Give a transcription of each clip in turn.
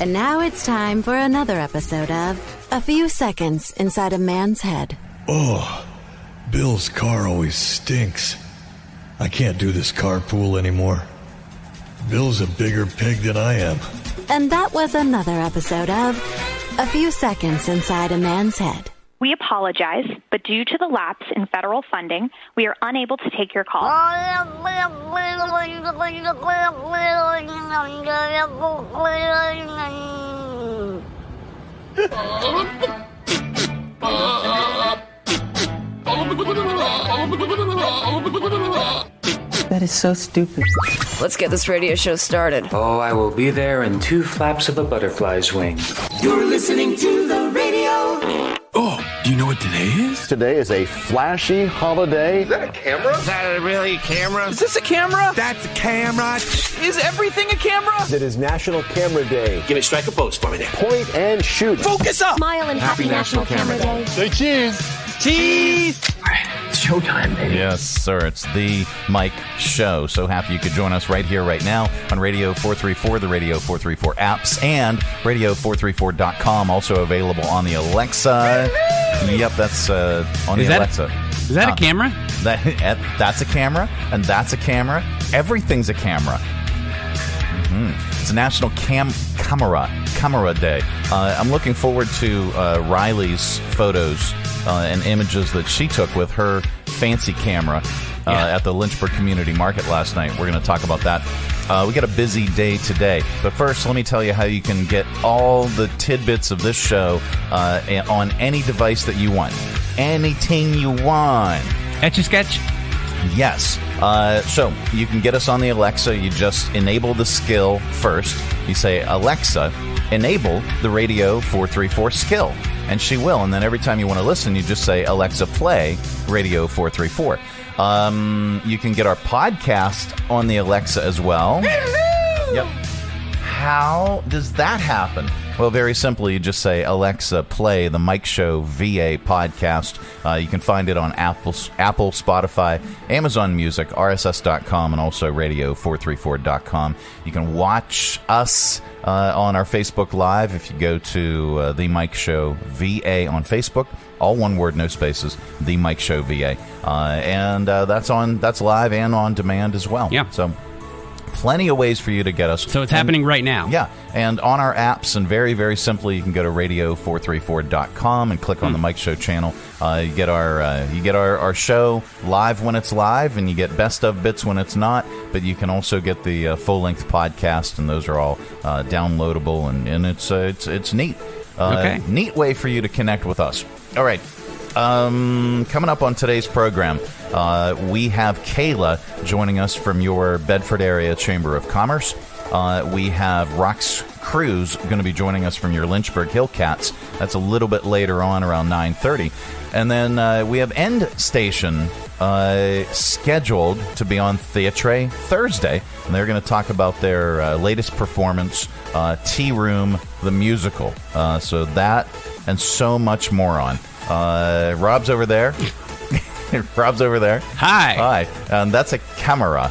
And now it's time for another episode of A Few Seconds Inside a Man's Head. Oh, Bill's car always stinks. I can't do this carpool anymore. Bill's a bigger pig than I am. And that was another episode of A Few Seconds Inside a Man's Head. We apologize, but due to the lapse in federal funding, we are unable to take your call. That is so stupid. Let's get this radio show started. Oh, I will be there in two flaps of a butterfly's wing. You're listening to the radio. Oh, do you know what today is? Today is a flashy holiday. Is that a camera? Is that a really camera? Is this a camera? That's a camera. Is everything a camera? It is National Camera Day. Give me a strike a pose for me there. Point and shoot. Focus up. Smile and happy, happy National, National, Camera, Camera Day. Say cheese. Cheese. It's showtime, baby. Yes, sir. It's the Mike Show. So happy you could join us right here, right now on Radio 434, the Radio 434 apps, and Radio434.com. Also available on the Alexa. Yep, that's uh, on is the that, Alexa. Is that uh, a camera? That that's a camera, and that's a camera. Everything's a camera. Mm-hmm. It's National Cam Camera Camera Day. Uh, I'm looking forward to uh, Riley's photos uh, and images that she took with her fancy camera uh, Yeah. at the Lynchburg Community Market last night. We're going to talk about that. Uh, we got a busy day today, but first, let me tell you how you can get all the tidbits of this show uh, on any device that you want. Anything you want. Etch a sketch? Yes. Uh, so you can get us on the Alexa. You just enable the skill first. You say, Alexa, enable the radio 434 skill. And she will. And then every time you want to listen, you just say, Alexa, play radio 434. Um, you can get our podcast on the Alexa as well. Yep. How does that happen? Well, very simply, you just say, Alexa, play the Mike Show VA podcast. Uh, you can find it on Apple, Apple, Spotify, Amazon Music, RSS.com, and also radio434.com. You can watch us uh, on our Facebook Live if you go to uh, the Mike Show VA on Facebook. All one word, no spaces. The Mike Show VA, uh, and uh, that's on that's live and on demand as well. Yeah. So plenty of ways for you to get us. So it's And- happening right now. Yeah, and on our apps, and very, very simply, you can go to radio434.com and click on the Mike Show channel. Uh, you get our uh, you get our, our show live when it's live, and you get best of bits when it's not. But you can also get the uh, full length podcast, and those are all uh, downloadable, and, and it's uh, it's it's neat. Uh, Okay. Neat way for you to connect with us. All right. Um, coming up on today's program, uh, we have Kayla joining us from your Bedford area Chamber of Commerce. Uh, we have Rox Cruz going to be joining us from your Lynchburg Hillcats. That's a little bit later on, around 9:30, and then uh, we have Endstation uh, scheduled to be on Theatre Thursday, and they're going to talk about their uh, latest performance, uh, Tea Room the musical. Uh, so that and so much more on. Uh, Rob's over there. Rob's over there. Hi. Hi. And that's a camera.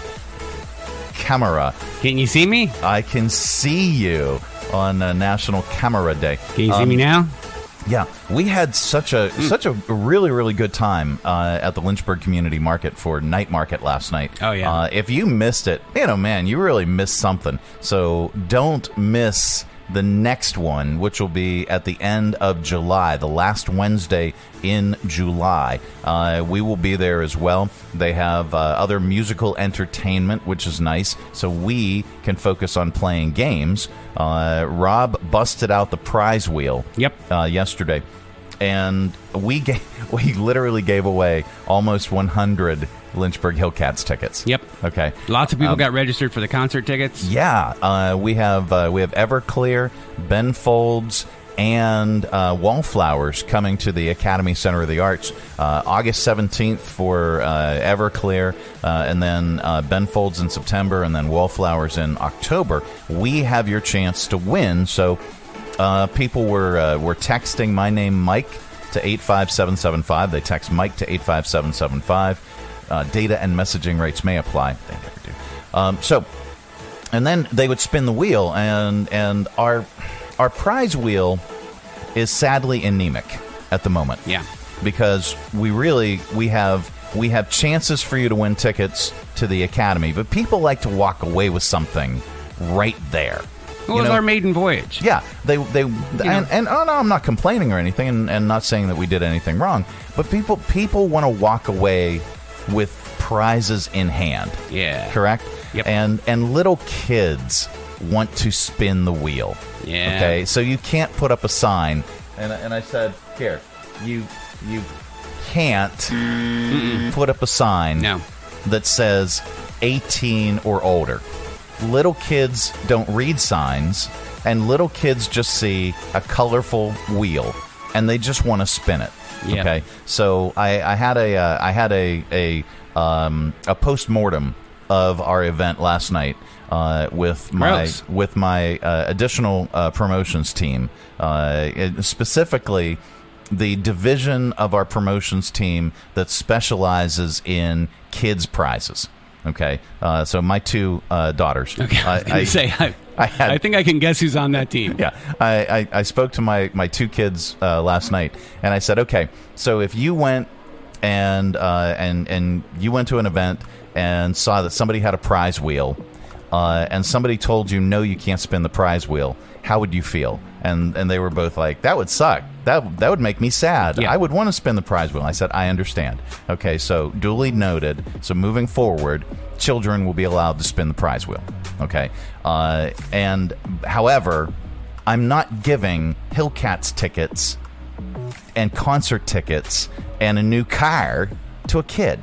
Camera. Can you see me? I can see you on uh, National Camera Day. Can you see Um, me now? yeah, we had such a Hmm. such a really really good time uh, at the Lynchburg Community Market for night market last night. Oh, yeah. Uh, if you missed it, you know, man, you really missed something. So don't miss the next one, which will be at the end of July, the last Wednesday in July. Uh, we will be there as well. They have uh, other musical entertainment, which is nice, so we can focus on playing games. Uh, Rob busted out the prize wheel Yep. uh, yesterday, and we gave, we literally gave away almost 100 Lynchburg Hillcats tickets. Yep. Okay. Lots of people Um, got registered for the concert tickets. Yeah, uh, we have uh, we have Everclear, Ben Folds, and uh, Wallflowers coming to the Academy Center of the Arts uh, August seventeenth for uh, Everclear, uh, and then uh, Ben Folds in September, and then Wallflowers in October. We have your chance to win. So uh, people were uh, were texting my name Mike to eight five seven seven five. They text Mike to eight five seven seven five. Uh, data and messaging rates may apply. They never do. Um, so and then they would spin the wheel, and and our our prize wheel is sadly anemic at the moment. Yeah, because we really we have we have chances for you to win tickets to the academy, but people like to walk away with something right there. It was our maiden voyage. Yeah, they they and, and oh no, I'm not complaining or anything, and, and not saying that we did anything wrong, but people people want to walk away with prizes in hand. Yeah, correct. Yep. And and little kids want to spin the wheel. Yeah. Okay, so you can't put up a sign, and and I said here, you you can't Mm-mm. put up a sign no. that says 18 or older. Little kids don't read signs, and little kids just see a colorful wheel, and they just want to spin it. Yeah. Okay, so I, I had a uh, I had a a um, a post mortem of our event last night uh, with my Gross. with my uh, additional uh, promotions team, uh, it- specifically the division of our promotions team that specializes in kids prizes. Okay, uh, so my two uh, daughters. Okay, I gonna say, I, I had- I think I can guess who's on that team. yeah, I, I, I spoke to my, my two kids uh, last night, and I said, okay, so if you went and uh, and and you went to an event and saw that somebody had a prize wheel, uh, and somebody told you no, you can't spin the prize wheel, how would you feel? And and they were both like, that would suck. That that would make me sad. Yeah. I would want to spin the prize wheel. I said, I understand. Okay, so duly noted. So moving forward, children will be allowed to spin the prize wheel. Okay, uh, and however, I'm not giving Hillcats tickets and concert tickets and a new car to a kid.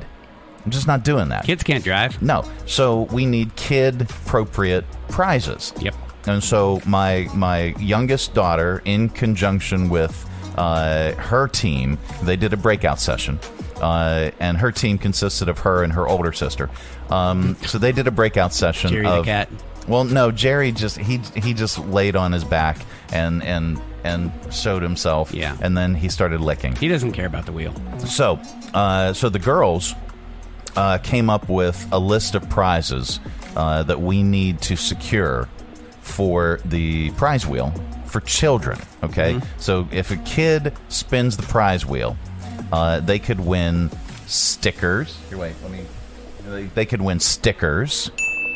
I'm just not doing that. Kids can't drive. No. So we need kid appropriate prizes. Yep. And so my my youngest daughter, in conjunction with uh, her team, they did a breakout session. Uh, and her team consisted of her and her older sister. Um, so they did a breakout session Jerry the of cat. well, no, Jerry just he he just laid on his back and and and showed himself. Yeah. and then he started licking. He doesn't care about the wheel. So, uh, so the girls uh, came up with a list of prizes uh, that we need to secure for the prize wheel for children. Okay, Mm-hmm. so if a kid spins the prize wheel, uh, they could win stickers. Here, wait, let me. They, they could win stickers.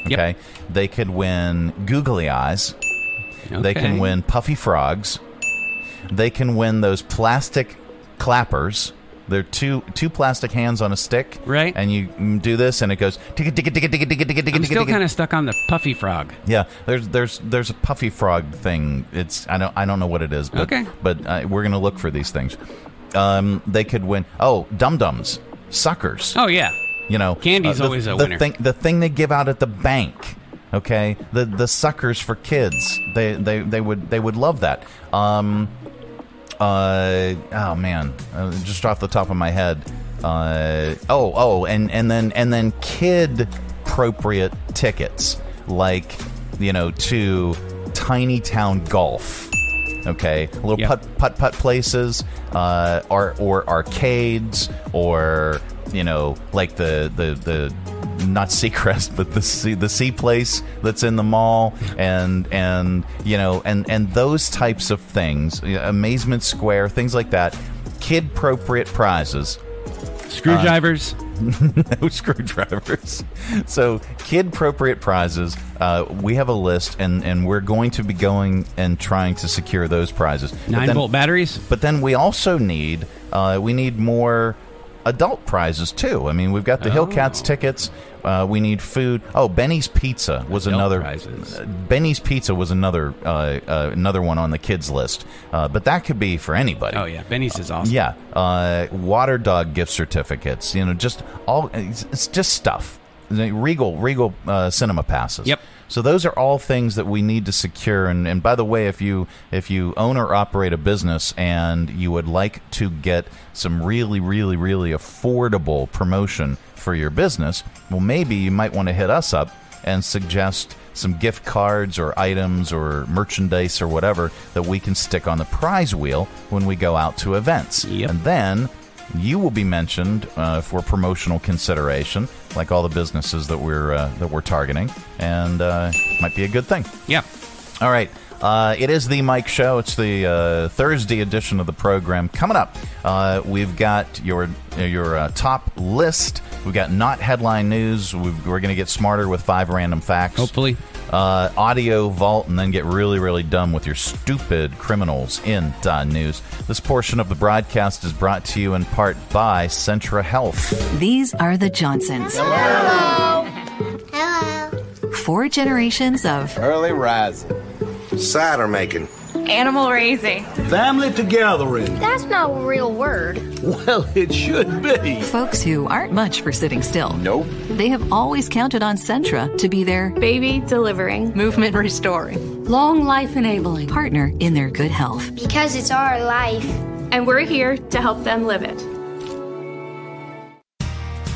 Yep. Okay, they could win googly eyes. They can win puffy frogs. They can win those plastic clappers. They're two two plastic hands on a stick, Right. And you do this, and it goes. I'm still kind of stuck on the puffy frog. Yeah, there's there's there's a puffy frog thing. It's I don't I don't know what it is, but Okay. but uh, we're gonna look for these things. Um, they could win. Oh, dum dums, suckers. Oh yeah, You know, Candy's the, always a the winner. Thing, the thing they give out at the bank. Okay, the the suckers for kids. They they they would they would love that. Um, uh, oh man, uh, just off the top of my head. Uh, oh oh, and and then and then kid appropriate tickets like you know to tiny town golf. Okay, little Yep. putt putt putt places, uh, or or arcades, or you know, like the the the not Seacrest, but the sea, the sea place that's in the mall, and and you know, and and those types of things, Amazement Square, things like that, kid appropriate prizes. Screwdrivers. no screwdrivers. So, kid appropriate prizes. Uh, we have a list, and, and we're going to be going and trying to secure those prizes. Nine then- volt batteries. But then we also need uh, we need more adult prizes too. I mean, we've got the Hillcats tickets. Uh, we need food. Oh, Benny's Pizza was Adult another. prizes. uh, Benny's Pizza was another uh, uh, another one on the kids list. Uh, but that could be for anybody. Oh yeah, Benny's is awesome. Yeah, uh, water dog gift certificates. You know, just all it's, it's just stuff. Regal, Regal uh, cinema passes. Yep. So those are all things that we need to secure. And, and by the way, if you if you own or operate a business and you would like to get some really, really, really affordable promotion for your business, well, maybe you might want to hit us up and suggest some gift cards or items or merchandise or whatever that we can stick on the prize wheel when we go out to events. Yep. And then you will be mentioned uh, for promotional consideration, like all the businesses that we're uh, that we're targeting, and uh, might be a good thing. Yeah. All right. Uh, it is the Mike Show. It's the uh, Thursday edition of the program. Coming up, uh, we've got your your uh, top list. We've got not headline news. we are going to get smarter with five random facts. Hopefully. Uh, audio vault, and then get really, really dumb with your stupid criminals in uh, news. This portion of the broadcast is brought to you in part by Centra Health. These are the Johnsons. Hello. Hello. Four generations of early rising cider making, animal raising, family togethering. That's not a real word. Well, it should be. Folks who aren't much for sitting still. Nope. They have always counted on Centra to be their baby delivering, movement restoring, long life enabling partner in their good health. Because it's our life. And we're here to help them live it.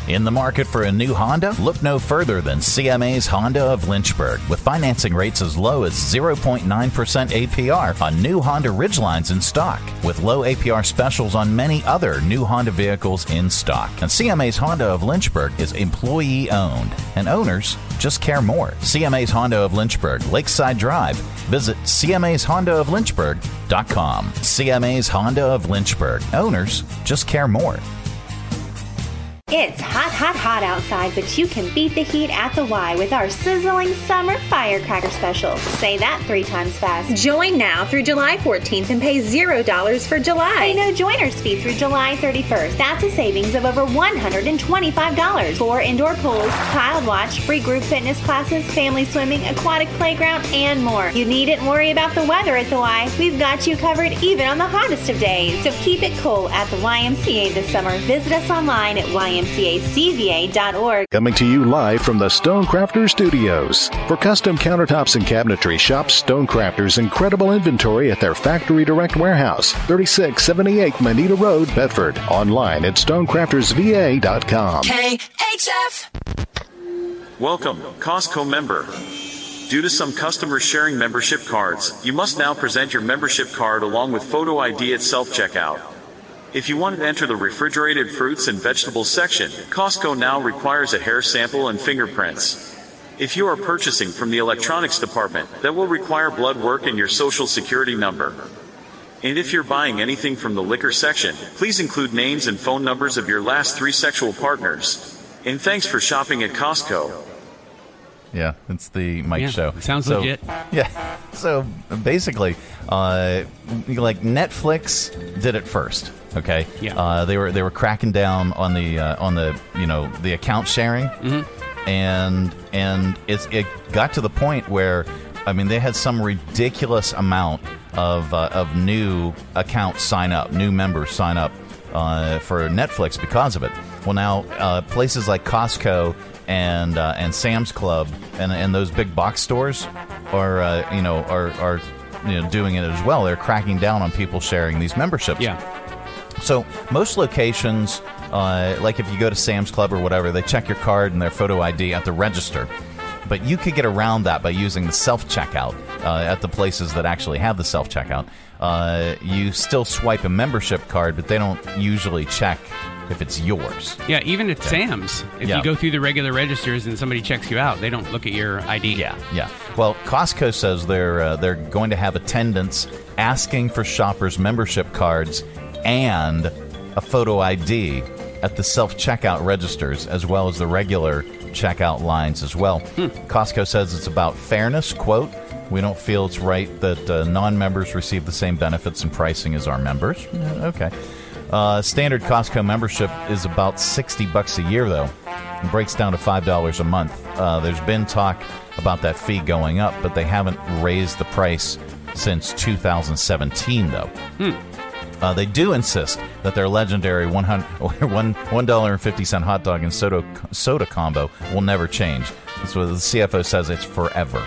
In the market for a new Honda? Look no further than CMA's Honda of Lynchburg. With financing rates as low as 0.9% APR on new Honda Ridgelines in stock, with low APR specials on many other new Honda vehicles in stock. And CMA's Honda of Lynchburg is employee owned, and owners just care more. CMA's Honda of Lynchburg, Lakeside Drive. Visit CMA's Honda of Lynchburg.com. CMA's Honda of Lynchburg. Owners just care more. It's hot, hot, hot outside, but you can beat the heat at the Y with our sizzling summer firecracker special. Say that three times fast. Join now through July 14th and pay $0 for July. Pay no joiner's fee through July 31st. That's a savings of over $125. for indoor pools, child watch, free group fitness classes, family swimming, aquatic playground, and more. You needn't worry about the weather at the Y. We've got you covered even on the hottest of days. So keep it cool at the YMCA this summer. Visit us online at YMCA ymcacva.org. Coming to you live from the Stonecrafter Studios. For custom countertops and cabinetry, shop Stonecrafter's incredible inventory at their Factory Direct Warehouse, 3678 Moneta Road, Bedford. Online at stonecraftersva.com. KHF! Welcome, Costco member. Due to some customers sharing membership cards, you must now present your membership card along with photo ID at self checkout. If you want to enter the refrigerated fruits and vegetables section, Costco now requires a hair sample and fingerprints. If you are purchasing from the electronics department, that will require blood work and your social security number. And if you're buying anything from the liquor section, please include names and phone numbers of your last three sexual partners. And thanks for shopping at Costco. Yeah, it's the Mike yeah, show. Sounds so, legit. Yeah. So basically, uh, like Netflix did it first. Okay. Yeah. Uh, they were they were cracking down on the uh, on the you know the account sharing, mm-hmm. and and it's it got to the point where I mean they had some ridiculous amount of uh, of new accounts sign up, new members sign up uh, for Netflix because of it. Well, now uh, places like Costco and uh, and Sam's Club and and those big box stores are uh, you know are are you know doing it as well. They're cracking down on people sharing these memberships. Yeah. So most locations, uh, like if you go to Sam's Club or whatever, they check your card and their photo ID at the register. But you could get around that by using the self checkout uh, at the places that actually have the self checkout. Uh, you still swipe a membership card, but they don't usually check if it's yours. Yeah, even at Okay. Sam's, if Yeah. you go through the regular registers and somebody checks you out, they don't look at your ID. Yeah, yeah. Well, Costco says they're uh, they're going to have attendants asking for shoppers' membership cards and a photo ID at the self checkout registers as well as the regular checkout lines as well. Costco says it's about fairness. Quote. We don't feel it's right that uh, non members receive the same benefits and pricing as our members. Okay. Uh, standard Costco membership is about 60 bucks a year, though. It breaks down to $5 a month. Uh, there's been talk about that fee going up, but they haven't raised the price since 2017, though. Uh, they do insist that their legendary 100, one, $1.50 hot dog and soda, soda combo will never change. That's what the CFO says it's forever.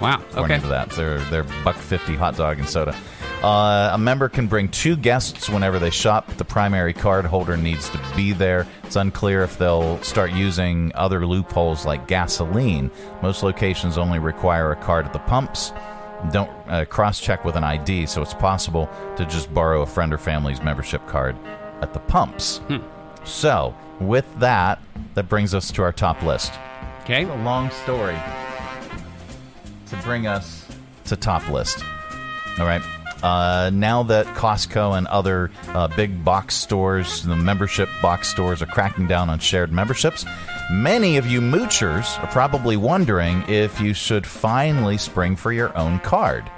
Wow. According Okay. to that, they're they're buck fifty hot dog and soda. Uh, a member can bring two guests whenever they shop. The primary card holder needs to be there. It's unclear if they'll start using other loopholes like gasoline. Most locations only require a card at the pumps. Don't uh, cross check with an ID, so it's possible to just borrow a friend or family's membership card at the pumps. So, with that, that brings us to our top list. Okay. a long story bring us to top list. All right. Uh, now that Costco and other uh, big box stores, the membership box stores, are cracking down on shared memberships, many of you moochers are probably wondering if you should finally spring for your own card.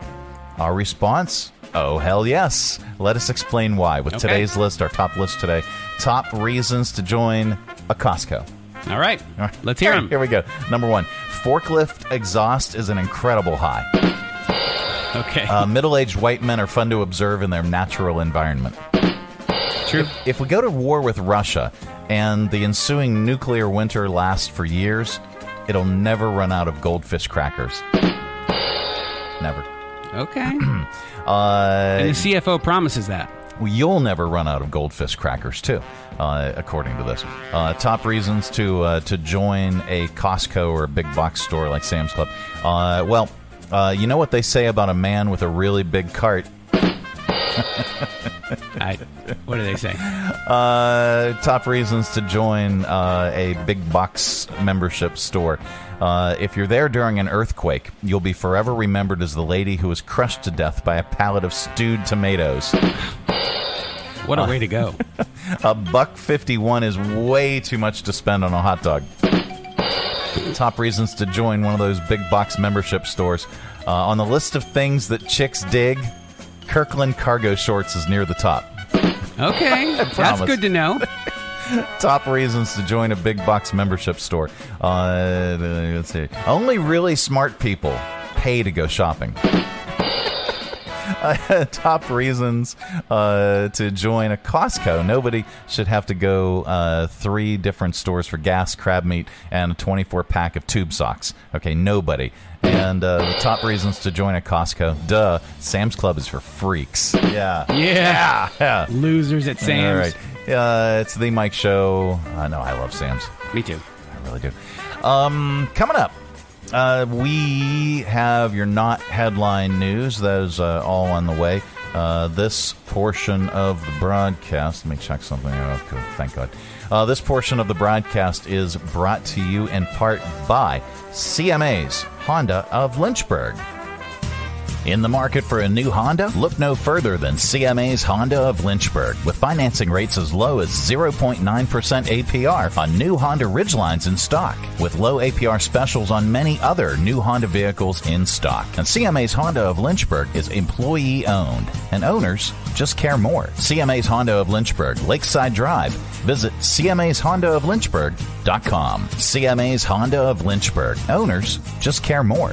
Our response? Oh, hell yes. Let us explain why with Okay. today's list, our top list today. Top reasons to join a Costco. All right. Let's hear 'em. Here we go. Number one forklift exhaust is an incredible high. Okay. Uh, Middle aged white men are fun to observe in their natural environment. True. If, if we go to war with Russia and the ensuing nuclear winter lasts for years, it'll never run out of goldfish crackers. Never. Okay. Uh, and the CFO promises that. Well, you'll never run out of goldfish crackers too, uh, according to this. Uh, top reasons to uh, to join a Costco or a big box store like Sam's Club. Uh, well, uh, you know what they say about a man with a really big cart. I, what do they say? Uh, top reasons to join uh, a big box membership store. Uh, if you're there during an earthquake, you'll be forever remembered as the lady who was crushed to death by a pallet of stewed tomatoes. What a way to go. a buck 51 is way too much to spend on a hot dog. Top reasons to join one of those big box membership stores. Uh, on the list of things that chicks dig, Kirkland cargo shorts is near the top. Okay. That's good to know. Top reasons to join a big box membership store. Uh, let's see. Only really smart people pay to go shopping. Uh, top reasons uh, to join a Costco. Nobody should have to go uh, three different stores for gas, crab meat, and a 24 pack of tube socks. Okay, nobody. And uh, the top reasons to join a Costco. Duh. Sam's Club is for freaks. Yeah. Yeah. Yeah. Losers at Sam's. All right. Uh, it's the Mike Show. I know I love Sam's. Me too. I really do. Um, coming up, uh, we have your not headline news. That is uh, all on the way. Uh, this portion of the broadcast, let me check something out. Thank God. Uh, this portion of the broadcast is brought to you in part by CMA's Honda of Lynchburg. In the market for a new Honda? Look no further than CMA's Honda of Lynchburg. With financing rates as low as 0.9% APR on new Honda Ridgelines in stock, with low APR specials on many other new Honda vehicles in stock. And CMA's Honda of Lynchburg is employee owned, and owners just care more. CMA's Honda of Lynchburg, Lakeside Drive. Visit CMA's Honda of Lynchburg.com. CMA's Honda of Lynchburg. Owners just care more.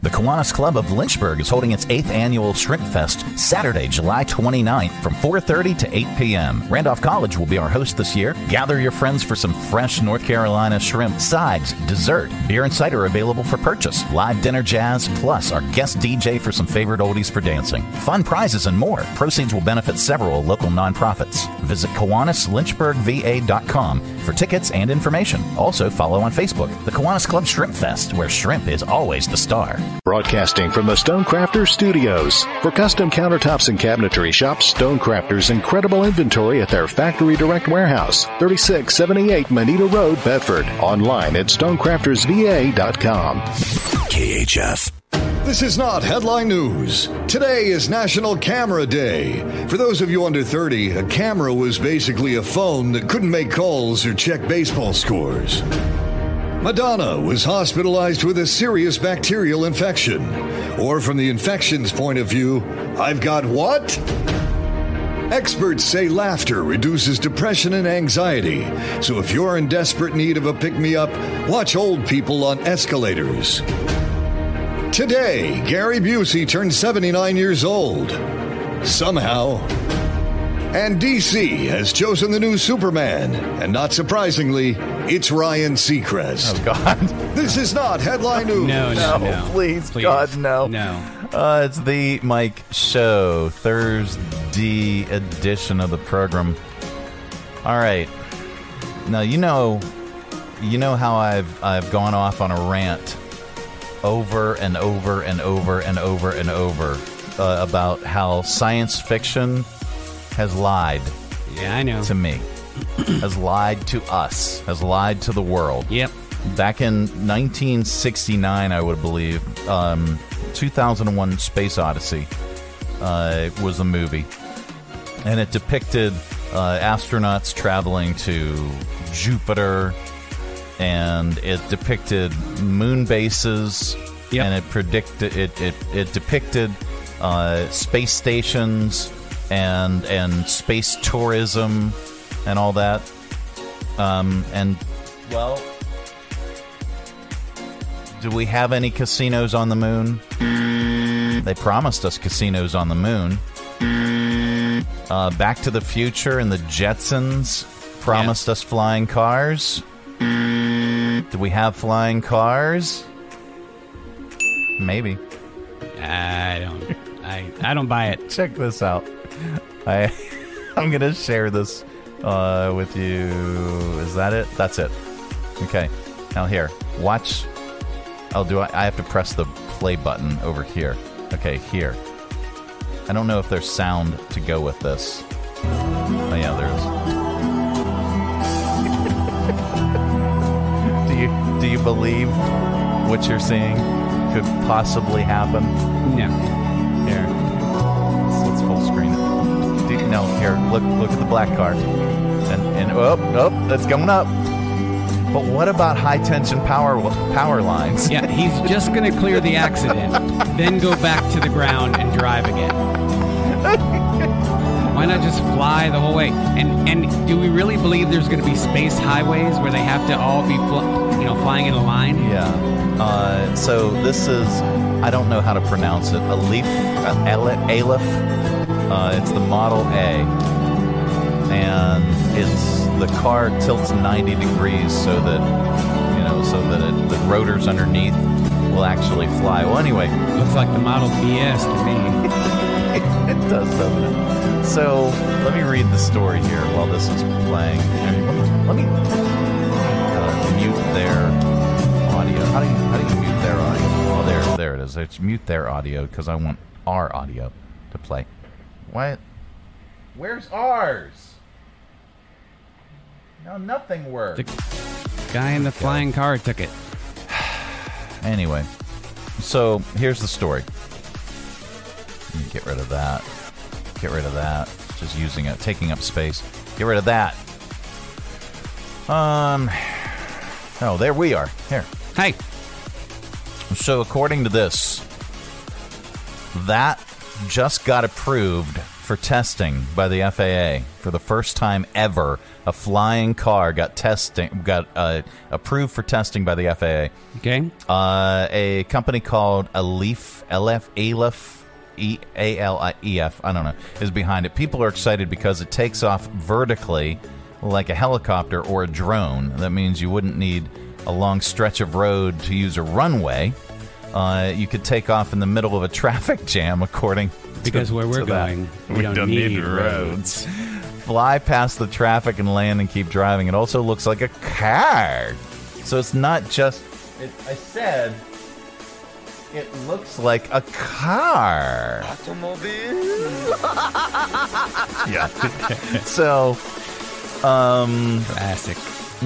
The Kiwanis Club of Lynchburg is holding its 8th annual Shrimp Fest Saturday, July 29th from 4:30 to 8 p.m. Randolph College will be our host this year. Gather your friends for some fresh North Carolina shrimp, sides, dessert, beer and cider available for purchase, live dinner jazz, plus our guest DJ for some favorite oldies for dancing. Fun prizes and more. Proceeds will benefit several local nonprofits. Visit KiwanisLynchburgVA.com for tickets and information. Also follow on Facebook, the Kiwanis Club Shrimp Fest, where shrimp is always the star. Broadcasting from the Stonecrafters Studios. For custom countertops and cabinetry, shop Stonecrafters' incredible inventory at their Factory Direct Warehouse, 3678 Moneta Road, Bedford. Online at stonecraftersva.com. KHF. This is not headline news. Today is National Camera Day. For those of you under 30, a camera was basically a phone that couldn't make calls or check baseball scores. Madonna was hospitalized with a serious bacterial infection. Or from the infection's point of view, I've got what? Experts say laughter reduces depression and anxiety. So if you're in desperate need of a pick me up, watch old people on escalators. Today, Gary Busey turned 79 years old. Somehow, And DC has chosen the new Superman. And not surprisingly, it's Ryan Seacrest. Oh, God. This is not headline news. No, no, no. please, Please. God, no. No. Uh, it's the Mike Show, Thursday edition of the program. All right. Now you know, you know how I've I've gone off on a rant over and over and over and over and over uh, about how science fiction has lied Yeah, I know. to me, has lied to us, has lied to the world. Yep. Back in 1969, I would believe, um, 2001 Space Odyssey uh, was a movie. And it depicted uh, astronauts traveling to Jupiter, and it depicted moon bases, Yep. and it predicted it, it, it depicted uh, space stations and and space tourism and all that. Um, and well, do we have any casinos on the moon? They promised us casinos on the moon. Uh, Back to the Future and the Jetsons promised us flying cars. Do we have flying cars? Maybe. I don't. I I don't buy it. Check this out. I I'm gonna share this uh, with you. Is that it? That's it. Okay. Now here, watch. I'll do. I have to press the play button over here. Okay, here. I don't know if there's sound to go with this. Oh yeah, there is. do you do you believe what you're seeing could possibly happen? No. Here, let's, let's full screen No, here, look, look at the black car, and and oh, oh, that's going up. But what about high tension power power lines? Yeah, he's just going to clear the accident, then go back to the ground and drive again. Why not just fly the whole way? And and do we really believe there's going to be space highways where they have to all be, fl- you know, flying in a line? Yeah. Uh, so this is, I don't know how to pronounce it. Alef, uh, Ele- Alef. Uh, it's the Model A, and it's the car tilts 90 degrees so that you know, so that it, the rotors underneath will actually fly. Well, anyway, Looks like the Model BS to me. it does, doesn't it? So let me read the story here while this is playing. And let me uh, mute their audio. How do you how do you mute their audio? Oh, there there it is. It's mute their audio because I want our audio to play. What? Where's ours? No, nothing works. The guy in the flying car took it. Anyway, so here's the story. Get rid of that. Get rid of that. Just using it, taking up space. Get rid of that. Um. Oh, there we are. Here. Hey. So according to this, that just got approved for testing by the FAA for the first time ever. A flying car got testing got uh, approved for testing by the FAA. Okay. Uh, a company called Alef, LF, Alef, E A L I E F, I don't know, is behind it. People are excited because it takes off vertically like a helicopter or a drone. That means you wouldn't need a long stretch of road to use a runway. Uh, you could take off in the middle of a traffic jam, according Because to, where we're to that. going, we don't need roads. Fly past the traffic and land and keep driving. It also looks like a car. So it's not just. It, I said it looks like a car. Automobile. yeah. so, um, classic.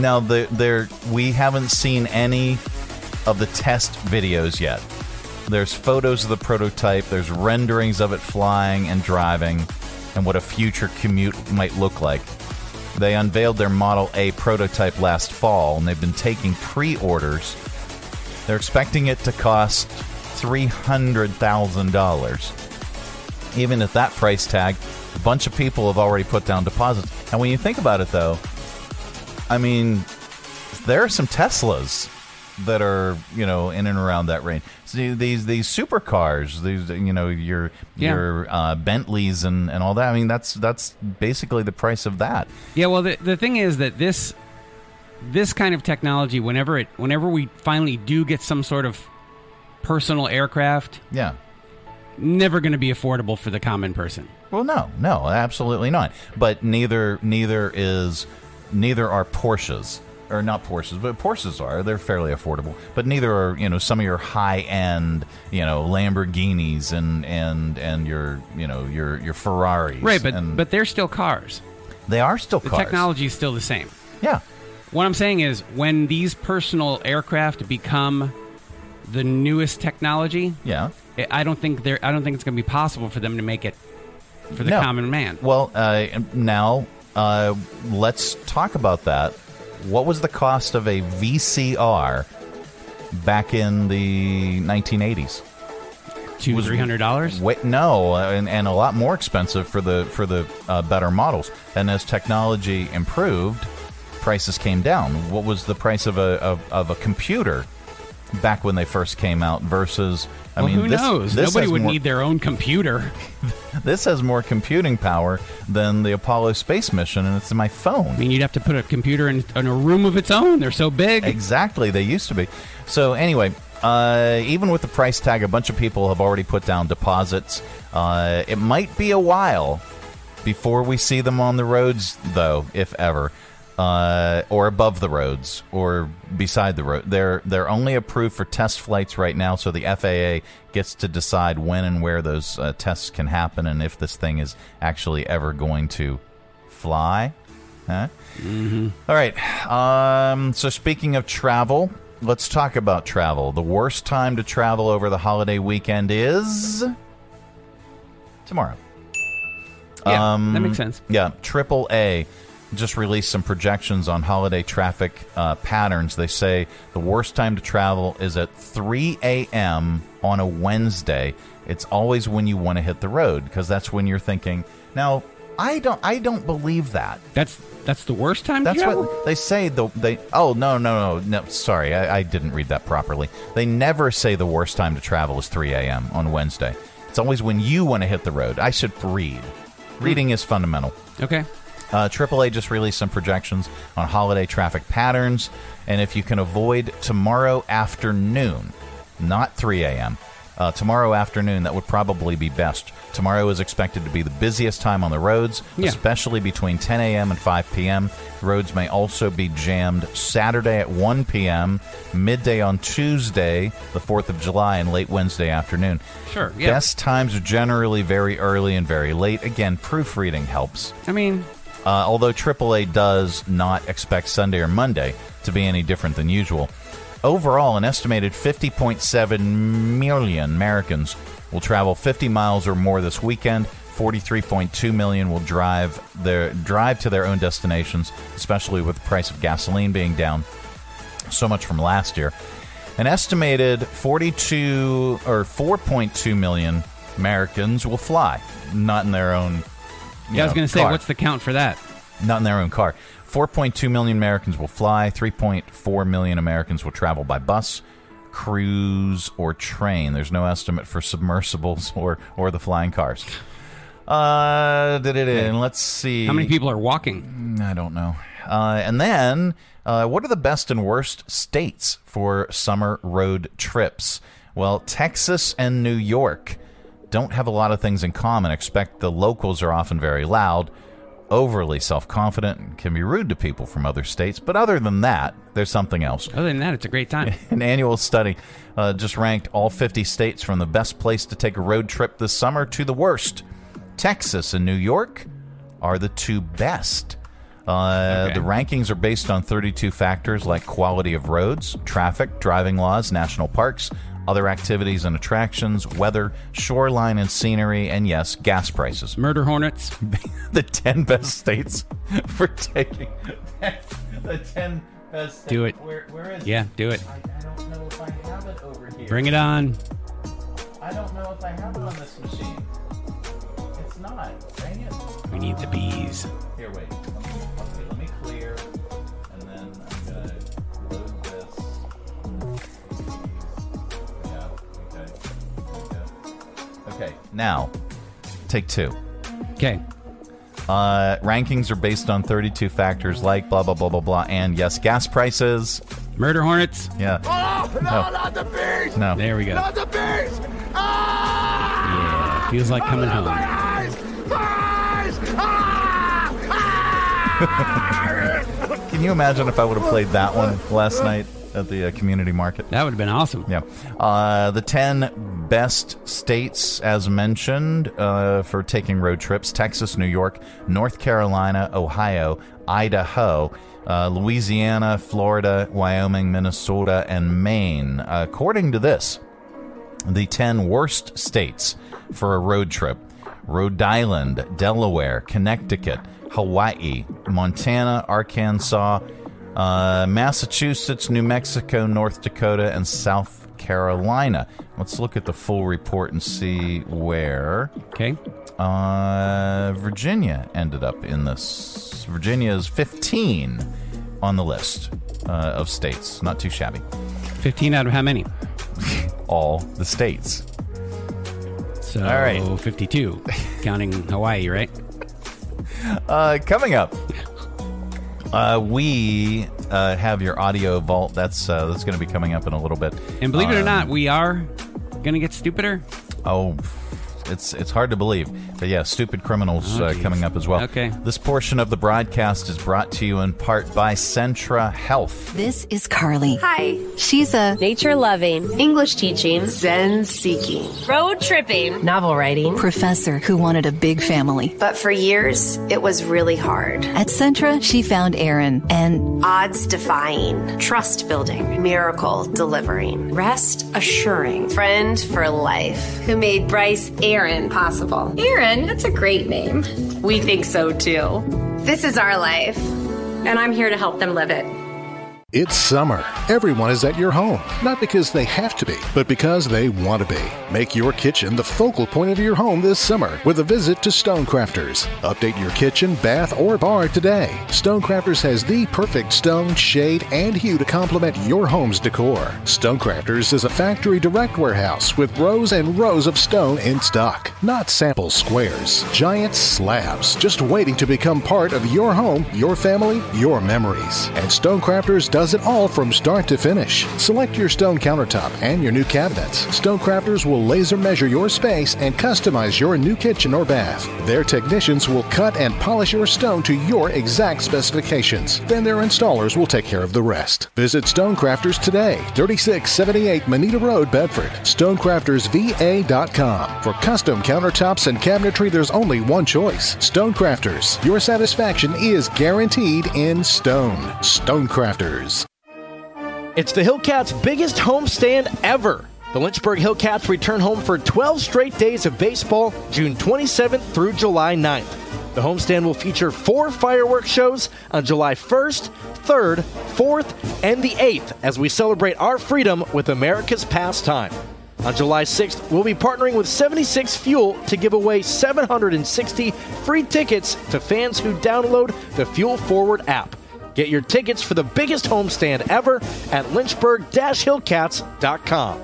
Now the there we haven't seen any of the test videos yet. There's photos of the prototype. There's renderings of it flying and driving, and what a future commute might look like. They unveiled their Model A prototype last fall, and they've been taking pre-orders. They're expecting it to cost three hundred thousand dollars. Even at that price tag, a bunch of people have already put down deposits. And when you think about it, though, I mean, there are some Teslas that are you know in and around that range. See, these these supercars, these you know your Yeah. your uh, Bentleys and, and all that. I mean, that's that's basically the price of that. Yeah, well, the, the thing is that this this kind of technology, whenever it whenever we finally do get some sort of personal aircraft, Yeah. never going to be affordable for the common person. Well, no, no, absolutely not. But neither neither is neither are Porsches or not Porsches, but Porsches are. They're fairly affordable. But neither are you know some of your high end you know Lamborghinis and and and your you know your your Ferraris. Right, but and but they're still cars. they are still The cars. technology is still the same. Yeah. What I'm saying is when these personal aircraft become the newest technology, Yeah. I- I don't think they're I don't think it's going to be possible for them to make it for the No. common man. Well, uh, now uh, let's talk about that. What was the cost of a VCR back in the 1980s? Two three hundred dollars. Wait, no, and, and a lot more expensive for the for the uh, better models. And as technology improved, prices came down. What was the price of a of, of a computer back when they first came out versus? I well, mean, who this, knows? this Nobody would more- need their own computer. This has more computing power than the Apollo space mission, and it's in my phone. I mean, you'd have to put a computer in, in a room of its own. They're so big. Exactly, they used to be. So anyway, uh, even with the price tag, a bunch of people have already put down deposits. Uh, it might be a while before we see them on the roads, though, if ever, uh, or above the roads, or beside the road. They're they're only approved for test flights right now, so the FAA gets to decide when and where those uh, tests can happen, and if this thing is actually ever going to fly. Huh? Mm-hmm. All right. Um, so speaking of travel, let's talk about travel. The worst time to travel over the holiday weekend is tomorrow. Yeah, that makes sense. Yeah, AAA just released some projections on holiday traffic uh, patterns. They say the worst time to travel is at 3 a.m. on a Wednesday. It's always when you want to hit the road because that's when you're thinking. Now, I don't. I don't believe that. That's that's the worst time. That's to travel? what they say. The they. Oh no no no no. Sorry, I, I didn't read that properly. They never say the worst time to travel is 3 a.m. on Wednesday. It's always when you want to hit the road. I should read. Reading is fundamental. Okay. Uh, AAA just released some projections on holiday traffic patterns, and if you can avoid tomorrow afternoon, not 3 a.m., uh, tomorrow afternoon, that would probably be best. Tomorrow is expected to be the busiest time on the roads, Yeah. especially between 10 a.m. and 5 p.m. Roads may also be jammed Saturday at 1 p.m., midday on Tuesday, the 4th of July, and late Wednesday afternoon. Sure, yeah. Best times are generally very early and very late. Again, proofreading helps. I mean, Uh, although AAA does not expect Sunday or Monday to be any different than usual. Overall, an estimated 50.7 million Americans will travel 50 miles or more this weekend. 43.2 million will drive their drive to their own destinations, especially with the price of gasoline being down so much from last year. An estimated 42 or 4.2 million Americans will fly, not in their own. Yeah, I was going to say, what's the count for that? not in their own car. 4.2 million Americans will fly. 3.4 million Americans will travel by bus, cruise, or train. There's no estimate for submersibles or, or the flying cars. Uh, did it in. Let's see. How many people are walking? I don't know. Uh, and then, uh, what are the best and worst states for summer road trips? Well, Texas and New York don't have a lot of things in common. Expect the locals are often very loud, overly self confident, and can be rude to people from other states. But other than that, there's something else. Other than that, it's a great time. An annual study uh, just ranked all 50 states from the best place to take a road trip this summer to the worst. Texas and New York are the two best. Uh, Okay. The rankings are based on 32 factors like quality of roads, traffic, driving laws, national parks, other activities and attractions, weather, shoreline and scenery, and yes, gas prices. Murder hornets. the 10 best states for taking the 10 best states. Do it. Where, where is it? Yeah, do it. I, I don't know if I have it over here. Bring it on. I don't know if I have it on this machine. It's not. Dang it. We need the bees. Here, wait. Okay, now take two. Okay. Uh, rankings are based on 32 factors like blah, blah, blah, blah, blah. And yes, gas prices. Murder hornets. Yeah. Oh, no, No. not the bees! No. There we go. Not the bees! Yeah, feels like coming home. Eyes! Eyes! Ah! Ah! Can you imagine if I would have played that one last night at the uh, community market? That would have been awesome. Yeah. Uh, the 10 best states, as mentioned, uh, for taking road trips Texas, New York, North Carolina, Ohio, Idaho, uh, Louisiana, Florida, Wyoming, Minnesota, and Maine. according to this, the 10 worst states for a road trip Rhode Island, Delaware, Connecticut, Hawaii, Montana, Arkansas, uh, Massachusetts, New Mexico, North Dakota, and South Carolina. Let's look at the full report and see where. Okay. Uh, Virginia ended up in this. Virginia is 15 on the list uh, of states. Not too shabby. 15 out of how many? All the states. So All right. 52, counting Hawaii, right? Uh, coming up, uh, we uh, have your audio vault. That's uh, that's going to be coming up in a little bit. And believe it or Um, not, we are going to get stupider. Oh, it's it's hard to believe, but yeah, stupid criminals Oh, uh, coming up as well. Okay. This portion of the broadcast is brought to you in part by Centra Health. This is Carly. Hi. She's a Nature loving, English teaching, Zen seeking, road tripping, novel writing. professor who wanted a big family. But for years, it was really hard. At Centra, she found Aaron and Odds defying, trust building, miracle delivering, rest assuring, friend for life, who made Bryce Aaron possible. Aaron, that's a great name. We think so too. This is our life, and I'm here to help them live it. It's summer. Everyone is at your home, not because they have to be, but because they want to be. Make your kitchen the focal point of your home this summer with a visit to Stonecrafters. Update your kitchen, bath, or bar today. Stonecrafters has the perfect stone, shade, and hue to complement your home's decor. Stonecrafters is a factory direct warehouse with rows and rows of stone in stock, not sample squares, giant slabs, just waiting to become part of your home, your family, your memories. And Stonecrafters does it all from start to finish. Select your stone countertop and your new cabinets. Stonecrafters will laser measure your space and customize your new kitchen or bath. Their technicians will cut and polish your stone to your exact specifications. Then their installers will take care of the rest. Visit Stonecrafters today, 3678 Moneta Road, Bedford. StonecraftersVA.com. For custom countertops and cabinetry, there's only one choice Stonecrafters. Your satisfaction is guaranteed in stone. Stonecrafters. It's the Hillcats' biggest homestand ever. The Lynchburg Hillcats return home for 12 straight days of baseball, June 27th through July 9th. The homestand will feature four fireworks shows on July 1st, 3rd, 4th, and the 8th as we celebrate our freedom with America's pastime. On July 6th, we'll be partnering with 76 Fuel to give away 760 free tickets to fans who download the Fuel Forward app. Get your tickets for the biggest homestand ever at lynchburg-hillcats.com.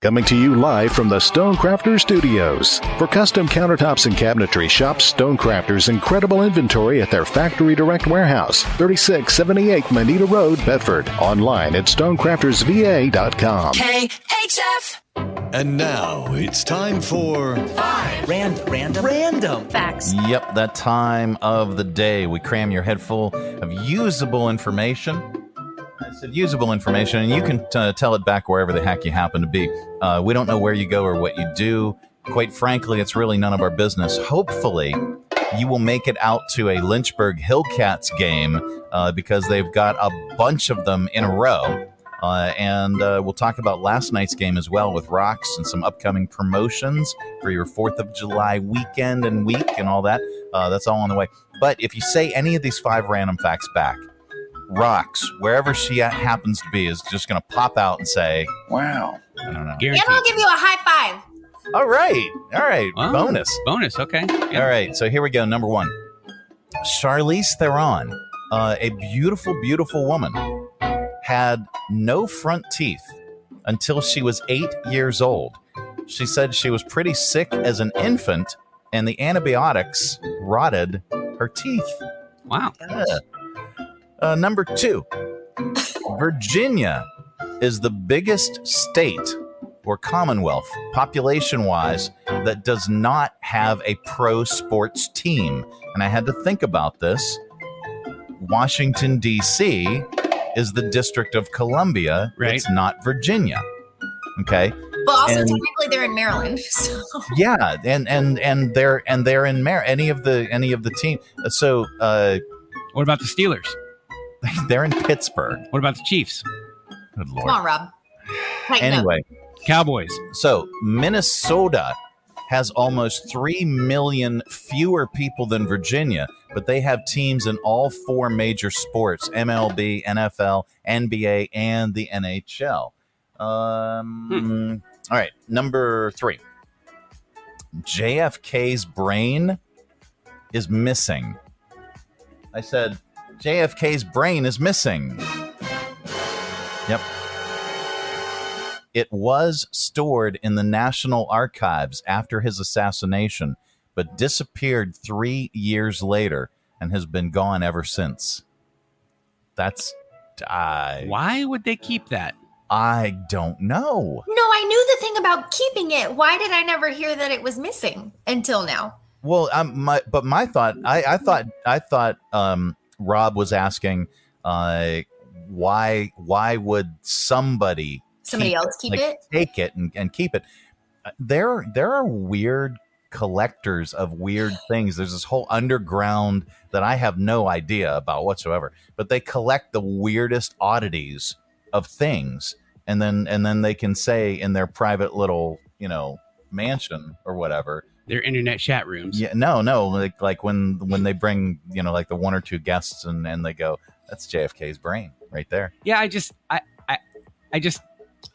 Coming to you live from the Stonecrafters Studios. For custom countertops and cabinetry, shop Stonecrafters' incredible inventory at their factory direct warehouse, 3678 Moneta Road, Bedford. Online at stonecraftersva.com. KHF. And now it's time for Random, random, random. Facts. Yep, that time of the day. We cram your head full of usable information. I said usable information, and you can uh, tell it back wherever the heck you happen to be. Uh, we don't know where you go or what you do. Quite frankly, it's really none of our business. Hopefully, you will make it out to a Lynchburg Hillcats game uh, because they've got a bunch of them in a row. Uh, and uh, we'll talk about last night's game as well with Rox and some upcoming promotions for your 4th of July weekend and week and all that. Uh, that's all on the way. But if you say any of these five random facts back, Rox, wherever she ha- happens to be, is just going to pop out and say, Wow. I don't know. And I'll give you a high five. All right. All right. Oh, Bonus. Bonus. Okay. All right. So here we go. Number one Charlize Theron, uh, a beautiful, beautiful woman, had no front teeth until she was eight years old. She said she was pretty sick as an infant, and the antibiotics rotted her teeth. Wow. Uh, number two, Virginia is the biggest state or commonwealth population wise that does not have a pro sports team. And I had to think about this. Washington, D.C. is the District of Columbia. Right. It's not Virginia. Okay. But also, And- technically, they're in Maryland. So. yeah, and and and they're and they're in Mar any of the any of the team. So uh, what about the Steelers? They're in Pittsburgh. What about the Chiefs? Good lord. Come on, Rob. Tighten up. Anyway, Cowboys. So Minnesota has almost three million fewer people than Virginia, but they have teams in all four major sports: MLB, NFL, NBA, and the NHL. Um, All right, number three. JFK's brain is missing. I said JFK's brain is missing. Yep. It was stored in the National Archives after his assassination, but disappeared three years later and has been gone ever since. That's. I, Why would they keep that? I don't know. No, I knew the thing about keeping it. Why did I never hear that it was missing until now? Well, um, my but my thought, I, I thought, I thought, um, Rob was asking, uh, why, why would somebody, Somebody else keep like, it? take it and, and keep it? Uh, There, there are weird collectors of weird things. There's this whole underground that I have no idea about whatsoever, but they collect the weirdest oddities of things, and then and then they can say in their private little, you know, mansion or whatever. Their internet chat rooms. Yeah, no, no, like like when when they bring you know like the one or two guests and and they go, that's JFK's brain right there. Yeah, I just I I I just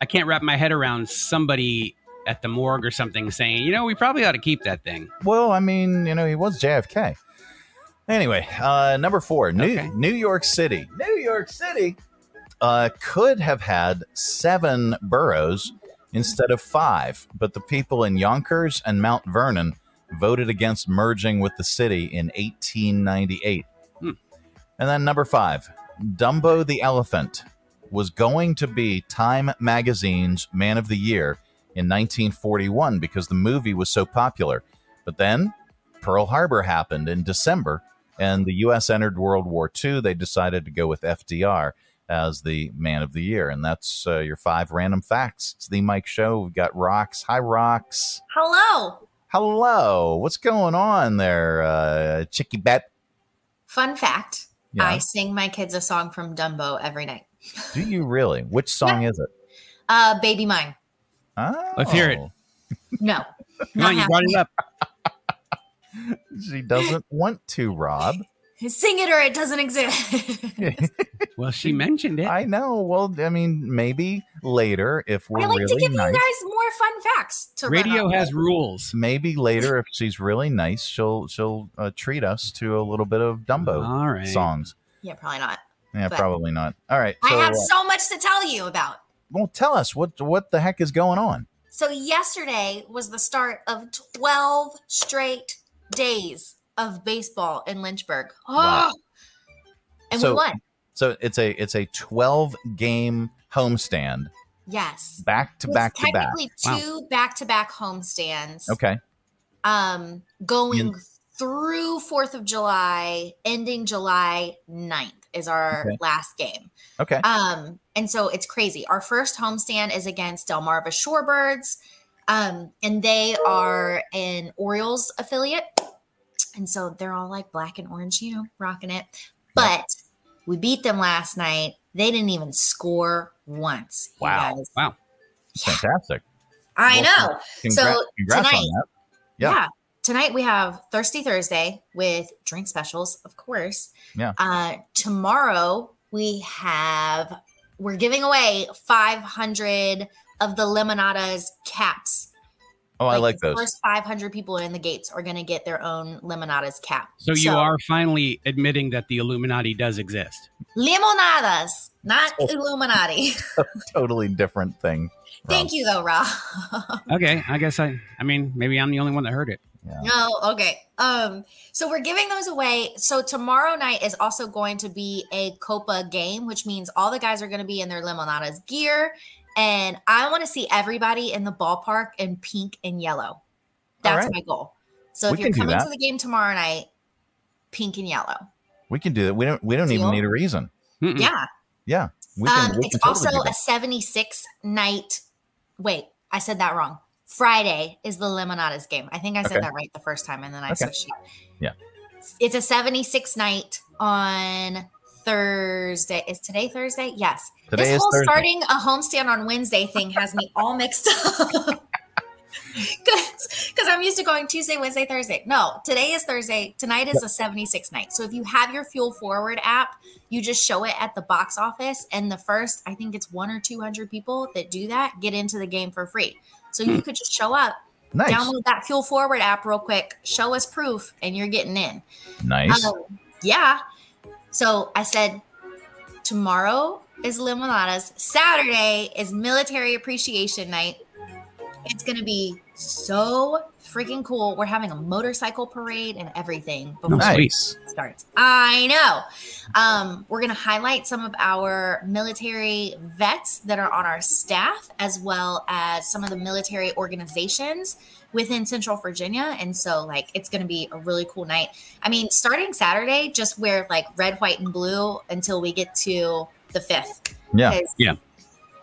I can't wrap my head around somebody at the morgue or something saying, you know, we probably ought to keep that thing. Well, I mean, you know, he was JFK. Anyway, uh, number four, New New York City. New York City uh, could have had seven boroughs instead of five, but the people in Yonkers and Mount Vernon voted against merging with the city in 1898. And then number five, Dumbo the elephant was going to be Time Magazine's Man of the Year in 1941 because the movie was so popular. But then Pearl Harbor happened in December, and the U.S. entered World War II. They decided to go with FDR as the Man of the Year, and that's uh, your five random facts. It's the Mike Show. We've got Rox. Hi, Rox. Hello. Hello. What's going on there, uh, Chicky Bet? Fun fact Yeah. I sing my kids a song from Dumbo every night. Do you really? Which song is it? Uh, Baby Mine. Oh. Let's hear it. No. Come on, you brought it up. She doesn't want to, Rob. Sing it or it doesn't exist. Well, she mentioned it. I know. Well, I mean, maybe later if we're I like really to give nice. you guys more fun facts to Radio has with. rules. Maybe later, if she's really nice, she'll she'll uh, treat us to a little bit of Dumbo All right. songs. Yeah, probably not. Yeah, But probably not. All right. I have uh, so much to tell you about. well, tell us what what the heck is going on. So yesterday was the start of 12 straight days of baseball in Lynchburg. Wow. And so, we won. So it's a it's a twelve game homestand, Yes. Back to back to back. technically two back-to-back homestands. Okay. Um going In- through 4th of July, ending July 9th is our Okay. last game. Okay. Um, and so it's crazy. Our first homestand is against Delmarva Shorebirds. Um, and they are an Orioles affiliate. And so they're all like black and orange, you know, rocking it. But we beat them last night. They didn't even score once. Wow. Wow. Fantastic. I Well, know. So congrats tonight, yeah. Yeah. Tonight we have Thirsty Thursday with drink specials, of course. Yeah. Uh, tomorrow we have we're giving away 500 of the Limonadas caps. Oh, I like the those. First 500 people in the gates are going to get their own Limonadas cap. So you are finally admitting that the Illuminati does exist. Limonadas, not Illuminati. totally different thing. Thank you, though, Ra. Okay, I guess I. I mean, maybe I'm the only one that heard it. No, okay. Um, so we're giving those away. So tomorrow night is also going to be a Copa game, which means all the guys are going to be in their Limonadas gear. And I want to see everybody in the ballpark in pink and yellow. That's right. my goal. So We if you're coming to the game tomorrow night, pink and yellow. We can do that. We don't. We don't even need a reason. Yeah. Yeah. We can. um, we it's can totally also a 76 night. Wait, I said that wrong. Friday is the Limonadas game. I think I said Okay. that right the first time, and then I Okay. switched it. Yeah. It's a 76 night on Thursday. Is today Thursday? Yes. Today this is whole Thursday. starting a homestand on Wednesday thing has me all mixed up. Because I'm used to going Tuesday, Wednesday, Thursday. No, today is Thursday. Tonight is a 76 night. So if you have your Fuel Forward app, you just show it at the box office. And the first, I think it's one or 200 people that do that get into the game for free. So you could just show up, Nice. download that Fuel Forward app real quick, show us proof, and you're getting in. Nice. Um, yeah. So I said, tomorrow is Limonadas. Saturday is Military Appreciation Night. It's going to be so freaking cool. We're having a motorcycle parade and everything before Nice. it starts. I know. Um, we're going to highlight some of our military vets that are on our staff, as well as some of the military organizations within Central Virginia. And so, like, it's going to be a really cool night. I mean, starting Saturday, just wear like red, white, and blue until we get to the 5th. Yeah. Yeah.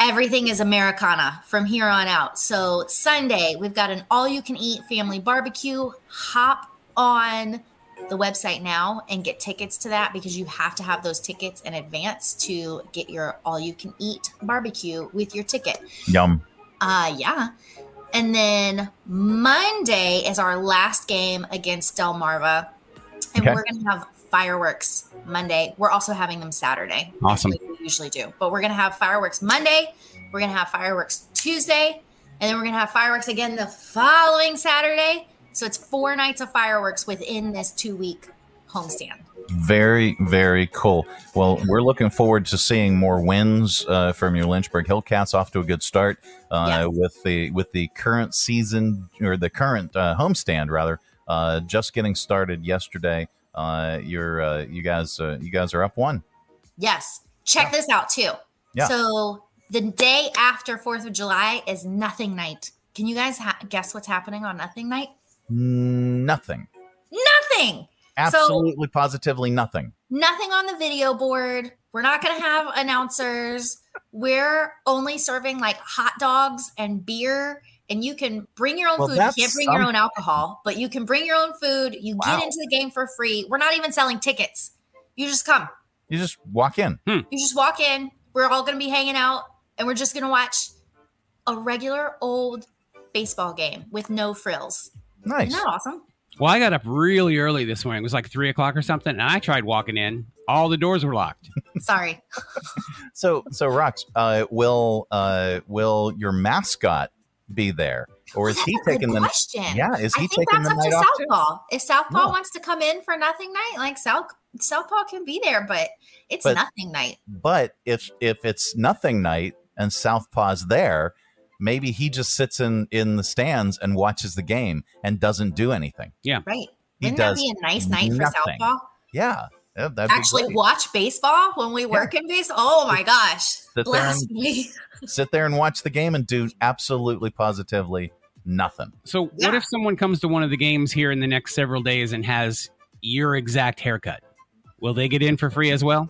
Everything is Americana from here on out. So Sunday, we've got an all you can eat family barbecue. Hop on the website now and get tickets to that because you have to have those tickets in advance to get your all you can eat barbecue with your ticket. Yum. Uh yeah. And then Monday is our last game against Delmarva. And Okay. we're gonna have fireworks Monday. We're also having them Saturday. Awesome. like we usually do. But we're gonna have fireworks Monday, we're gonna have fireworks Tuesday, and then we're gonna have fireworks again the following Saturday. So it's four nights of fireworks within this two week homestand. Very, very cool. Well, we're looking forward to seeing more wins uh, from your Lynchburg Hillcats. Off to a good start uh, with the with the current season or the current uh, homestand rather. Uh, just getting started yesterday. Uh, you're uh, you guys uh, you guys are up one. Yes. Check this out too. Yeah. So the day after 4th of July is nothing night. Can you guys ha- guess what's happening on nothing night? Nothing. Nothing. So Absolutely, positively nothing. nothing on the video board. We're not going to have announcers. We're only serving like hot dogs and beer. And you can bring your own Well, food. You can't bring your own alcohol, but you can bring your own food. You Wow. get into the game for free. We're not even selling tickets. You just come. You just walk in. You just walk in. We're all going to be hanging out and we're just going to watch a regular old baseball game with no frills. Nice. Isn't that awesome? Well, I got up really early this morning. It was like three o'clock or something, and I tried walking in. All the doors were locked. Sorry. So, so Rox, uh, will uh, will your mascot be there, or is he taking the? question. Yeah, is he taking that's the night off too? If Southpaw No. wants to come in for nothing night, like South Southpaw can be there, but it's But- nothing night. But if if it's nothing night and Southpaw's there, maybe he just sits in in the stands and watches the game and doesn't do anything. Yeah, He Right. Wouldn't that does be a nice night for. Southpaw? Yeah, yeah that'd Actually great. watch baseball when we work in baseball. Oh my gosh. Sit there and- Blasphemy. sit there and watch the game and do absolutely positively nothing. So, what if someone comes to one of the games here in the next several days and has your exact haircut? Will they get in for free as well?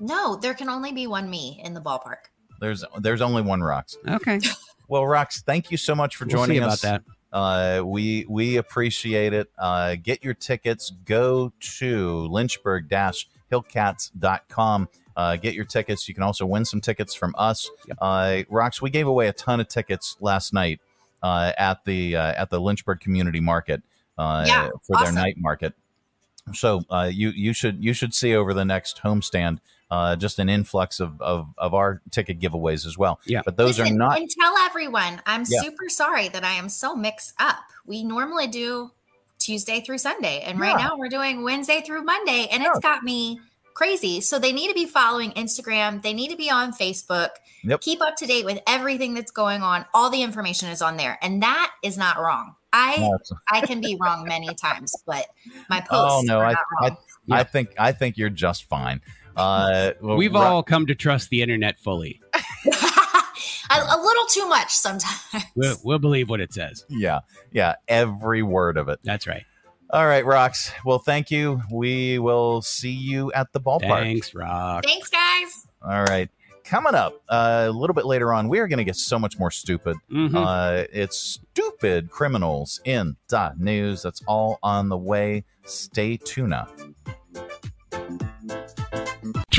No, there can only be one me in the ballpark. There's there's only one Rox. Okay. Well, Rox, thank you so much for We'll joining see about us. that. Uh, we we appreciate it. Uh, get your tickets. Go to lynchburg-hillcats.com. Uh, get your tickets. You can also win some tickets from us. Uh, Rox, we gave away a ton of tickets last night uh, at the uh, at the Lynchburg Community Market uh, Yeah, for awesome. their night market. So uh, you you should you should see over the next homestand uh, just an influx of, of of our ticket giveaways as well. Yeah, but those Listen, are not. And tell everyone, I'm Yeah. super sorry that I am so mixed up. We normally do Tuesday through Sunday, and right now we're doing Wednesday through Monday, and it's got me crazy. So they need to be following Instagram. They need to be on Facebook. Yep. Keep up to date with everything that's going on. All the information is on there, and that is not wrong. I No, it's- I can be wrong many times, but my posts Oh no, are I not I, wrong. I think I think you're just fine. Uh, well, We've Ro- all come to trust the internet fully. a, a little too much sometimes. We'll, we'll believe what it says. yeah, yeah, every word of it. That's right. All right, Rox. Well, thank you. We will see you at the ballpark. Thanks, Rock. Thanks, guys. All right. Coming up uh, a little bit later on, we are going to get so much more stupid. Mhm. Uh, it's stupid criminals in the news. That's all on the way. Stay tuned.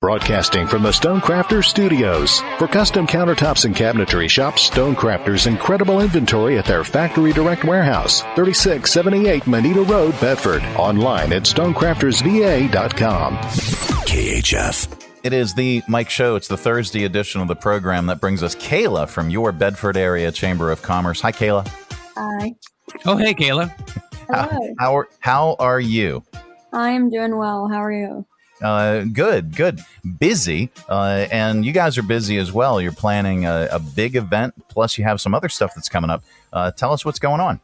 Broadcasting from the Stonecrafters Studios. For custom countertops and cabinetry, shop Stonecrafters' incredible inventory at their Factory Direct Warehouse, 3678 Moneta Road, Bedford. Online at stonecraftersva.com. KHF. It is the Mike Show. It's the Thursday edition of the program that brings us Kayla from your Bedford area Chamber of Commerce. Hi, Kayla. Hi. Oh, hey, Kayla. Hello. How are, how are you? I am doing well. How are you? Uh, good, good. Busy, uh, and you guys are busy as well. You're planning a, a big event, plus you have some other stuff that's coming up. Uh, tell us what's going on.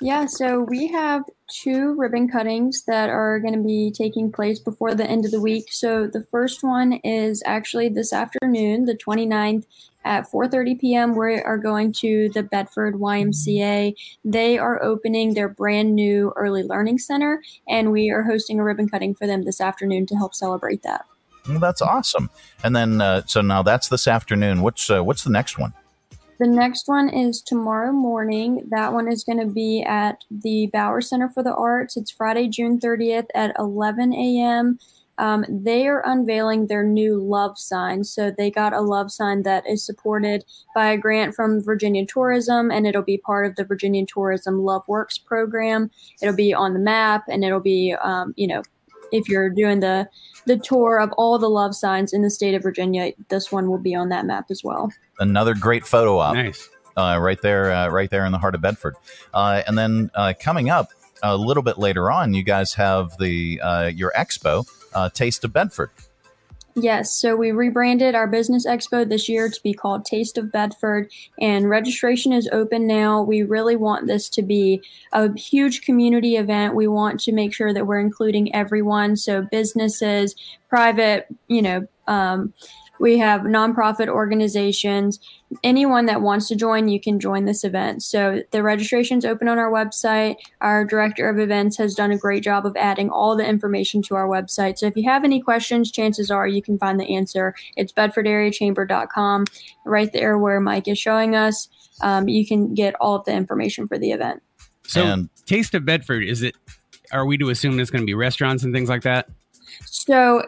Yeah, so we have two ribbon cuttings that are going to be taking place before the end of the week. So the first one is actually this afternoon, the 29th at 4:30 p.m. We are going to the Bedford YMCA. They are opening their brand new early learning center and we are hosting a ribbon cutting for them this afternoon to help celebrate that. Well, that's awesome. And then, uh, so now that's this afternoon. What's uh, what's the next one? The next one is tomorrow morning. That one is going to be at the Bower Center for the Arts. It's Friday, June 30th at 11 a.m. Um, they are unveiling their new love sign. So they got a love sign that is supported by a grant from Virginia Tourism, and it'll be part of the Virginia Tourism Love Works program. It'll be on the map, and it'll be, um, you know, if you're doing the the tour of all the love signs in the state of Virginia, this one will be on that map as well. Another great photo op. Nice. Uh, right there, uh, right there in the heart of Bedford. Uh, and then uh, coming up a little bit later on, you guys have the uh, your expo, uh, Taste of Bedford. Yes, so we rebranded our business expo this year to be called Taste of Bedford, and registration is open now. We really want this to be a huge community event. We want to make sure that we're including everyone, so businesses, private, you know, um, we have nonprofit organizations. Anyone that wants to join, you can join this event. So the registration's open on our website. Our director of events has done a great job of adding all the information to our website. So if you have any questions, chances are you can find the answer. It's bedfordareachamber.com. Right there where Mike is showing us, um, you can get all of the information for the event. So, Taste of Bedford, is it, are we to assume it's going to be restaurants and things like that? So,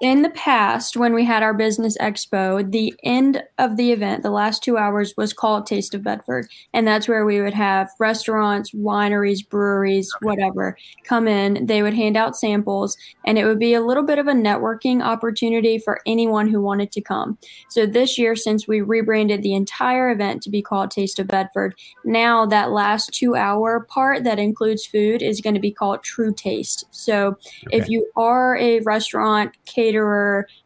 in the past, when we had our business expo, the end of the event, the last two hours, was called Taste of Bedford. And that's where we would have restaurants, wineries, breweries, whatever come in. They would hand out samples, and it would be a little bit of a networking opportunity for anyone who wanted to come. So, this year, since we rebranded the entire event to be called Taste of Bedford, now that last two hour part that includes food is going to be called True Taste. So, if you are a restaurant, caterer,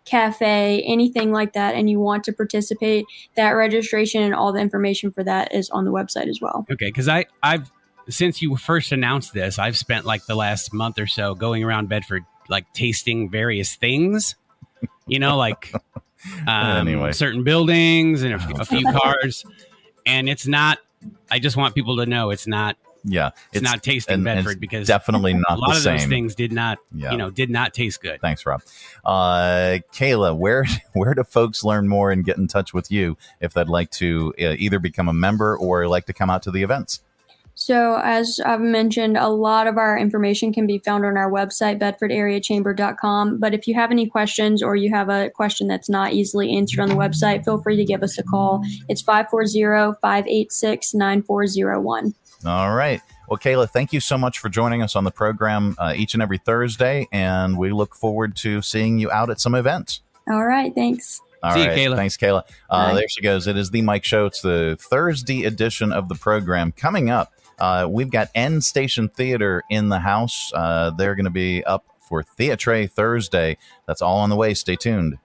cafe, anything like that, and you want to participate, that registration and all the information for that is on the website as well. Okay, because I I've since you first announced this, I've spent like the last month or so going around Bedford like tasting various things. You know, like um, Anyway. certain buildings and a, f- a few cars, and it's not. I just want people to know it's not. Yeah, It's, not tasting and- and Bedford it's because definitely not a lot the of those things did not. Yeah. You know, did not taste good. Thanks, Rob. Uh, Kayla, where where do folks learn more and get in touch with you if they'd like to uh, either become a member or like to come out to the events? So, as I've mentioned, a lot of our information can be found on our website, bedfordareachamber.com. But if you have any questions or you have a question that's not easily answered on the website, feel free to give us a call. It's 540 586 9401. All right. Well, Kayla, thank you so much for joining us on the program uh, each and every Thursday, and we look forward to seeing you out at some events. All right, thanks. All See you. Kayla. Thanks, Kayla. Uh, there she goes. It is the Mike Show. It's the Thursday edition of the program. Coming up, uh, we've got Endstation Theater in the house. Uh, they're going to be up for Theatre Thursday. That's all on the way. Stay tuned.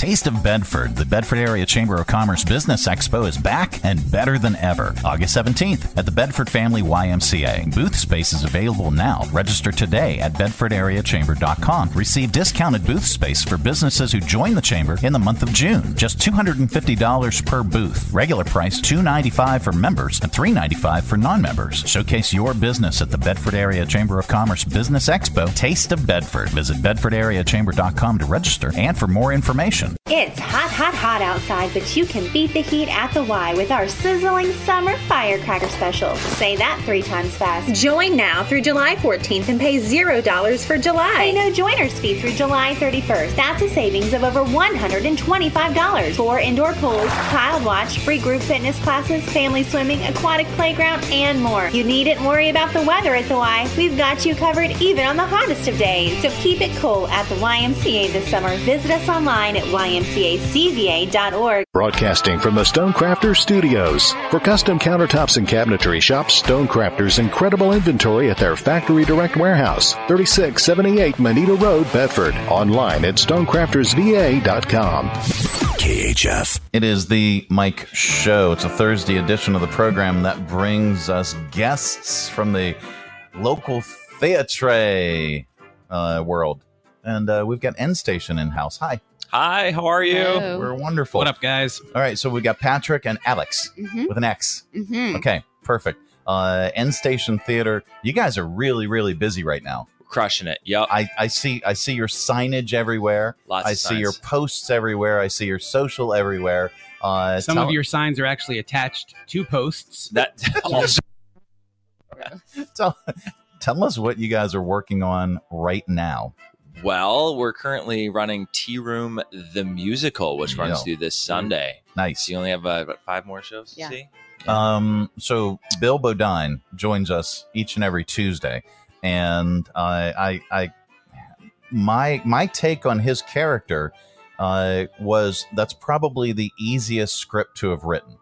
Taste of Bedford, the Bedford Area Chamber of Commerce Business Expo is back and better than ever. August 17th at the Bedford Family YMCA. Booth space is available now. Register today at bedfordareachamber.com. Receive discounted booth space for businesses who join the chamber in the month of June. Just $250 per booth. Regular price 295 for members and 395 for non-members. Showcase your business at the Bedford Area Chamber of Commerce Business Expo. Taste of Bedford. Visit bedfordareachamber.com to register and for more information time. It's hot, hot, hot outside, but you can beat the heat at the Y with our sizzling summer firecracker special. Say that three times fast. Join now through July 14th and pay $0 for July. Pay no joiners fee through July 31st. That's a savings of over $125. Four indoor pools, child watch, free group fitness classes, family swimming, aquatic playground, and more. You needn't worry about the weather at the Y. We've got you covered even on the hottest of days. So keep it cool at the YMCA this summer. Visit us online at ymcacva.org. Broadcasting from the Stonecrafters Studios. For custom countertops and cabinetry, shop Stonecrafters' incredible inventory at their Factory Direct Warehouse, 3678 Moneta Road, Bedford. Online at stonecraftersva.com. KHF. It is the Mike Show. It's a Thursday edition of the program that brings us guests from the local theatre uh, world. And uh, we've got Endstation in house. Hi. Hi, how are you? Hello. We're wonderful. What up, guys? All right, so we got Patrick and Alex Mhm. with an X. Mhm. Okay, perfect. Uh, Endstation Theater. You guys are really, really busy right now. Crushing it. Yep. I, I see I see your signage everywhere. Lots I of see your posts everywhere. I see your social everywhere. Uh, Some tell- of your signs are actually attached to posts. That also tell, tell us what you guys are working on right now. Well, we're currently running Tea Room the Musical, which runs Yeah. through this Sunday. Nice. So you only have uh, about five more shows to Yeah. see? Um, so Bill Bodine joins us each and every Tuesday, and I, I, I, my my take on his character uh, was that's probably the easiest script to have written.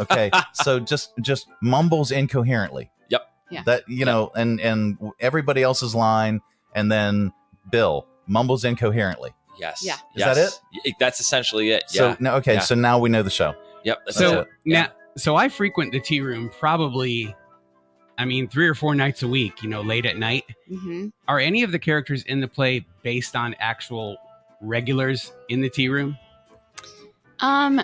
Okay, so just just mumbles incoherently. Yep. Yeah. That you know, and and everybody else's line, and then Bill mumbles incoherently. Yes. Yeah. Is that Yes. Y- That's essentially it. So yeah. no, okay, Yeah. so now we know the show. Yep. That's so it. now, so I frequent the tea room probably, I mean, three or four nights a week. You know, late at night. hmm Are any of the characters in the play based on actual regulars in the tea room? Um,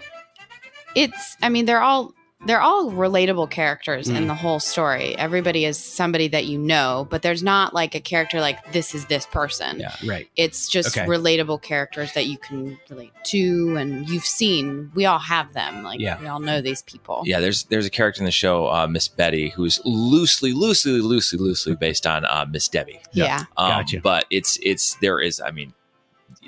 it's. I mean, they're all they're all relatable characters in Mm. the whole story. Everybody is somebody that you know, but there's not like a character like this is this person. Yeah, right. It's just Okay. relatable characters that you can relate to, and you've seen. We all have them. Like Yeah. we all know these people. Yeah, there's there's a character in the show, uh, Miss Betty, who's loosely, loosely, loosely, loosely based on uh, Miss Debbie. Yeah. Um, Gotcha. But it's it's there is, I mean,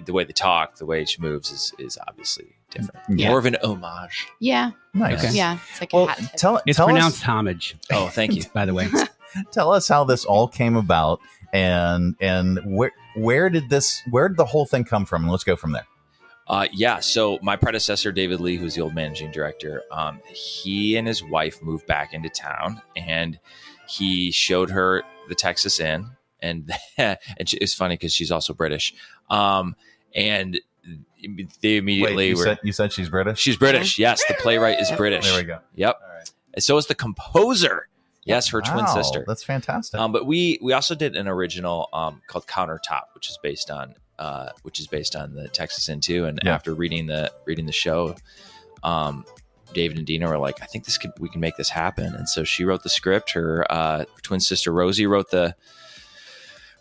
the way they talk, the way she moves is is obviously different. Yeah. More of an homage. Yeah. Nice. Okay. Yeah. It's like Well, a hat. tip. tell It's tell pronounced us, homage. Oh, thank you. by the way. tell us how this all came about and and where where did this where did the whole thing come from and let's go from there Uh, yeah. So my predecessor, David Lee, who's the old managing director, um, he and his wife moved back into town, and he showed her the Texas Inn, and and she, it's funny because she's also British, um, and they immediately Wait, you, were. said, you said she's british She's British. Yes, the playwright is British. there we go Yep. all right And so is the composer. Yes, her twin sister. That's fantastic. Um, but we we also did an original um, called Countertop, which is based on uh, which is based on the Texas Inn too. And Yeah. after reading the reading the show, um, David and Dina were like, "I think this could we can make this happen." And so she wrote the script. Her uh, twin sister Rosie wrote the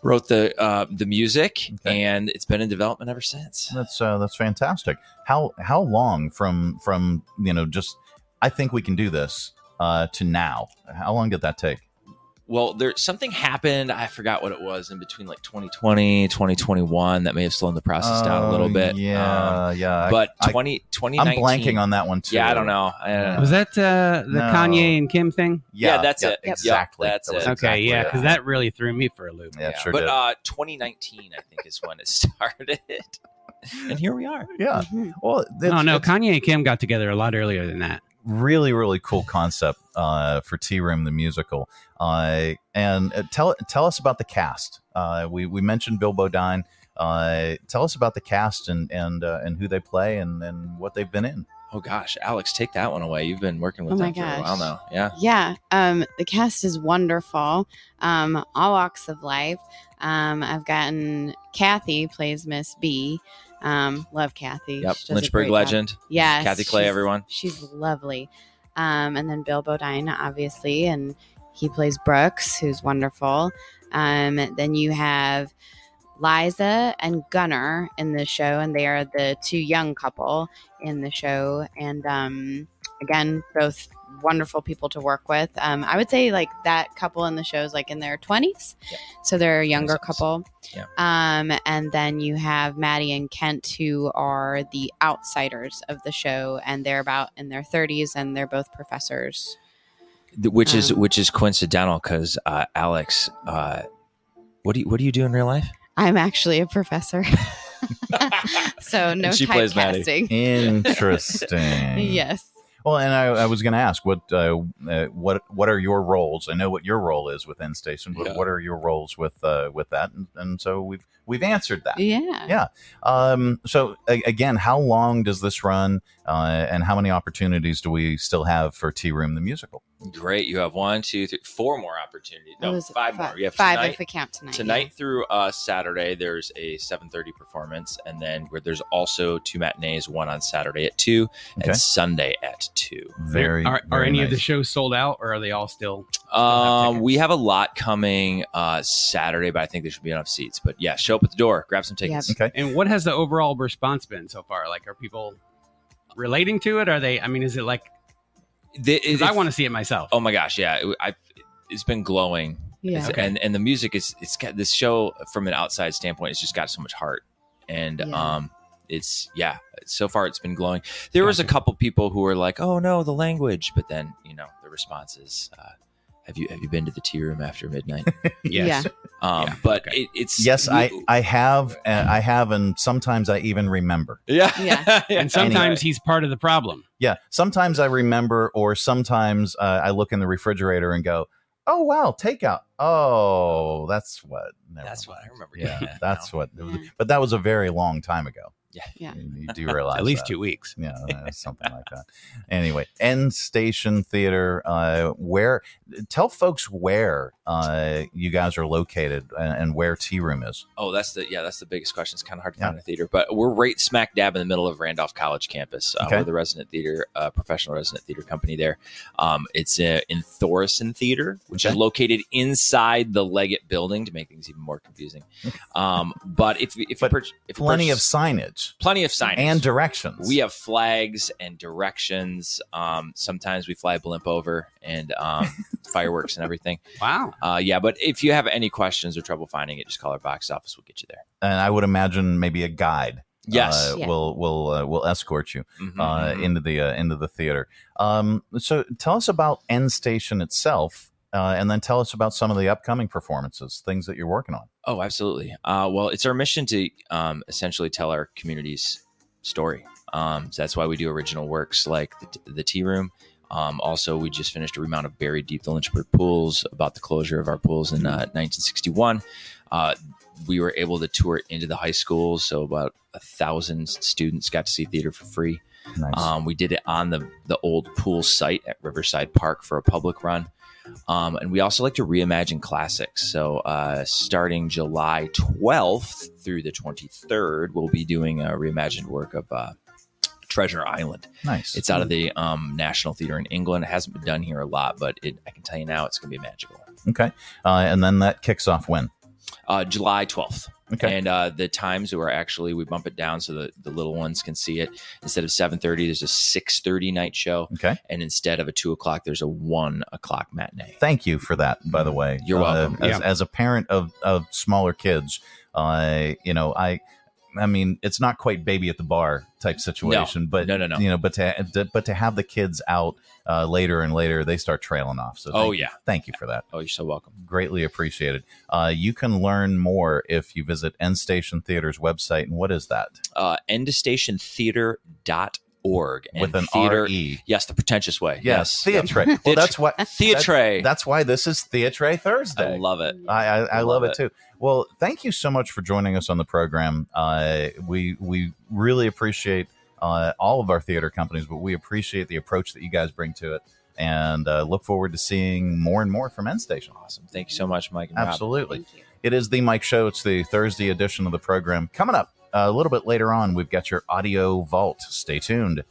wrote the uh, the music, and it's been in development ever since. That's uh, that's fantastic. How how long from from you know just I think we can do this uh, to now? How long did that take? Well, there something happened. I forgot what it was in between like 2020, 2021 that may have slowed the process down a little Oh, bit. yeah, Um, yeah. But I- 20, I'm blanking on that one too. Yeah, I don't know. I don't know. Was that uh, the No. Kanye and Kim thing? Yeah, that's yeah, it. Yep. Exactly. That's That it. Okay, exactly yeah, because that really threw me for a loop. Yeah, it sure but did. uh 2019 I think is when it started. and here we are. yeah. Mm-hmm. Well, No, no, Kanye and Kim got together a lot earlier than that. Really really cool concept uh, for Tea Room the musical. Uh, and uh, tell tell us about the cast. Uh, we we mentioned Bill Bodine. Uh, tell us about the cast and and uh, and who they play and and what they've been in. Oh gosh, Alex, take that one away. You've been working with Oh my them for a while now. Yeah. Yeah, um, the cast is wonderful. Um, all walks of life. Um, I've gotten Kathy plays Miss B. Um, love Kathy. Yep. She does a Lynchburg legend. Yeah, Kathy Clay, everyone. She's lovely. Um, and then Bill Bodine, obviously, and he plays Brooks, who's wonderful. Um, then you have Liza and Gunnar in the show, and they are the two young couple in the show. And um, again, both wonderful people to work with. Um, I would say like that couple in the show is like in their twenties, so they're a younger couple. Yeah. Um, and then you have Maddie and Kent, who are the outsiders of the show, and they're about in their thirties, and they're both professors. Which is Um, which is coincidental because uh, Alex, uh, what do you what do you do in real life? I'm actually a professor, so no And she plays Maddie. typecasting. Interesting. yes. Well, and I, I was going to ask what uh, uh, what what are your roles? I know what your role is with Endstation, but Yeah. what are your roles with uh, with that? And, and so we've we've answered that. Yeah. Yeah. Um, so a- again, how long does this run, uh, and how many opportunities do we still have for Tea Room the musical? Great, you have one, two, three, four more opportunities. No, was it? five more. You have five tonight, if we count tonight, Tonight yeah. through uh, Saturday, there's a 7:30 performance, and then where there's also two matinees, one on Saturday at two Okay. and Sunday at two. Very Are, are very any of the shows sold out, or are they all still? Um, we have a lot coming uh, Saturday, but I think there should be enough seats. But yeah, show up at the door, grab some tickets. Okay. And what has the overall response been so far? Like, are people relating to it? Are they? I mean, is it like? The- 'cause I want to see it myself. Oh my gosh, yeah, it, I, it's been glowing. Yeah. It's- Okay. and and the music is it's got this show from an outside standpoint. It's just got so much heart, and Yeah. um, it's yeah. So far, it's been glowing. There was a couple people who were like, "Oh no, the language," but then you know the response is, uh, "Have you have you been to the tea room after midnight?" Yes. Yeah. Um, but it, it's Yes, I I have uh, I have, and sometimes I even remember. yeah Yeah. And sometimes Anyway. he's part of the problem. Yeah, sometimes I remember, or sometimes uh, I look in the refrigerator and go, "Oh wow, takeout." Oh, that's what. That's mind. what I remember. Yeah, that's now. what. But that was a very long time ago. Yeah. Yeah. You, you do realize At least that. two weeks. Yeah, uh, something like that. Anyway, Endstation Theater. Uh, where? Tell folks where uh, you guys are located and, and where Tea Room is. Oh, that's the yeah, that's the biggest question. It's kind of hard to Yeah. find a theater, but we're right smack dab in the middle of Randolph College campus. Uh, Okay. We're the resident theater, uh, professional resident theater company there. Um, it's uh, in Thoresen Theater, which is located inside the Leggett building to make things even more confusing. Um, but if if you But purch- if you Plenty of purchase- signage plenty of signage and directions. we have flags and directions. Um, sometimes we fly a blimp over and um, fireworks and everything. Wow. Uh, yeah, but if you have any questions or trouble finding it, just call our box office. We'll get you there. and I would imagine maybe a guide. Yes. uh, Yeah. will will uh, will escort you Mhm, uh, mhm. into the uh, into the theater. Um, so tell us about Endstation itself, uh, and then tell us about some of the upcoming performances, things that you're working on. Oh, absolutely. Uh, well, it's our mission to um, essentially tell our community's story. Um, so that's why we do original works like the, the Tea Room. Um, also, we just finished a remount of Buried Deep the Lynchburg pools about the closure of our pools in uh, 1961. Uh, we were able to tour into the high schools, so about a thousand students got to see theater for free. Nice. Um, we did it on the the old pool site at Riverside Park for a public run. Um, and we also like to reimagine classics. So, uh, starting July 12th through the 23rd, we'll be doing a reimagined work of uh, Treasure Island. Nice. It's out of the um, National Theater in England. It hasn't been done here a lot, but it, I can tell you now it's going to be magical. Okay. Uh, and then that kicks off when? Uh, July 12th. Okay. And uh, the times are actually we bump it down so that the little ones can see it. Instead of 7:30, there's a 6:30 night show. Okay. And instead of a two o'clock, there's a one o'clock matinee. Thank you for that, by the way. You're welcome. As, Yeah. as a parent of, of smaller kids, uh, you know, I, I mean, it's not quite baby at the bar type situation, but No, no, no. you know, but to, but to have the kids out uh, later and later, they start trailing off. So, Oh, thank you- yeah. thank you for that. Oh, you're so welcome. Greatly appreciated. Uh, you can learn more if you visit Endstation Theater's website. And what is that? Uh, endstationtheater.org. And With an theater, R-E. Yes, the pretentious way. Yes, Yes. theatre. Well, that's what Theatre. That's, that's why this is Theatre Thursday. I love it. I, I, I love, Love it. it. too. Well, thank you so much for joining us on the program. Uh, we we really appreciate uh, all of our theater companies, but we appreciate the approach that you guys bring to it, and uh, look forward to seeing more and more from Endstation. Awesome. Thank you so much, Mike. And Rob. Absolutely. It is the Mike Show. It's the Thursday edition of the program. Coming up a little bit later on, we've got your audio vault. Stay tuned.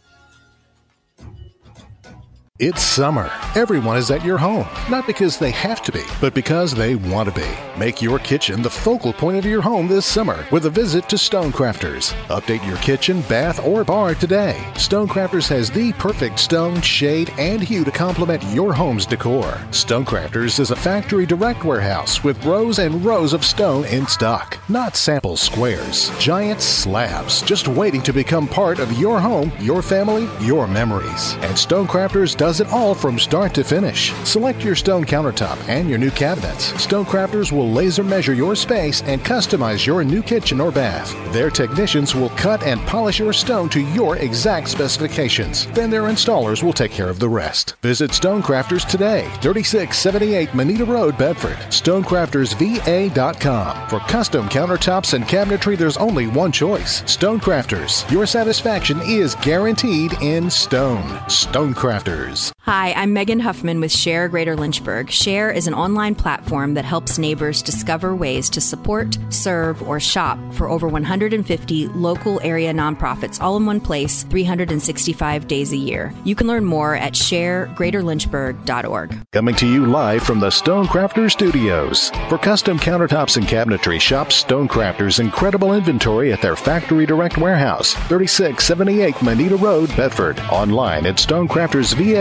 It's summer. Everyone is at your home, not because they have to be, but because they want to be. Make your kitchen the focal point of your home this summer with a visit to Stonecrafters. Update your kitchen, bath, or bar today. Stonecrafters has the perfect stone, shade, and hue to complement your home's decor. Stonecrafters is a factory direct warehouse with rows and rows of stone in stock, not sample squares. Giant slabs just waiting to become part of your home, your family, your memories. And Stonecrafters does it all from start to finish. Select your stone countertop and your new cabinets. Stonecrafters will laser measure your space and customize your new kitchen or bath. Their technicians will cut and polish your stone to your exact specifications. Then their installers will take care of the rest. Visit Stonecrafters today, 3678 Moneta Road, Bedford. StonecraftersVA.com. For custom countertops and cabinetry, there's only one choice Stonecrafters. Your satisfaction is guaranteed in stone. Stonecrafters. Hi, I'm Megan Huffman with Share Greater Lynchburg. Share is an online platform that helps neighbors discover ways to support, serve, or shop for over 150 local area nonprofits all in one place 365 days a year. You can learn more at sharegreaterlynchburg.org. Coming to you live from the Stonecrafters Studios. For custom countertops and cabinetry, shop Stonecrafters' incredible inventory at their factory direct warehouse, 3678 Moneta Road, Bedford. Online at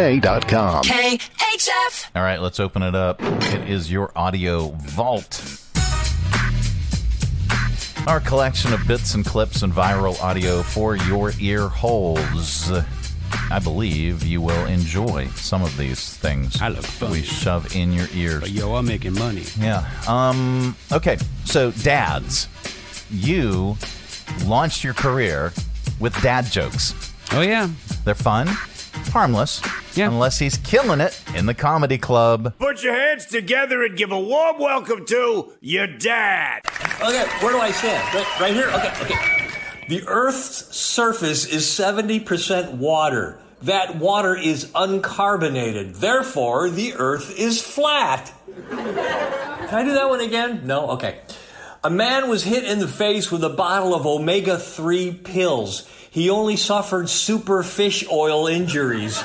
stonecraftersva.com. KHF. All right, let's open it up. It is your audio vault. Our collection of bits and clips and viral audio for your ear holes. I believe you will enjoy some of these things. I love fun. We shove in your ears. But yo, I'm making money. Yeah. Um. Okay. So, dads, you launched your career with dad jokes. Oh yeah. They're fun, harmless. Yeah. Unless he's killing it in the comedy club. Put your hands together and give a warm welcome to your dad. Okay, where do I stand? Right, right here? Okay, okay. The Earth's surface is 70% water. That water is uncarbonated. Therefore, the Earth is flat. Can I do that one again? No? Okay. A man was hit in the face with a bottle of omega 3 pills. He only suffered super fish oil injuries.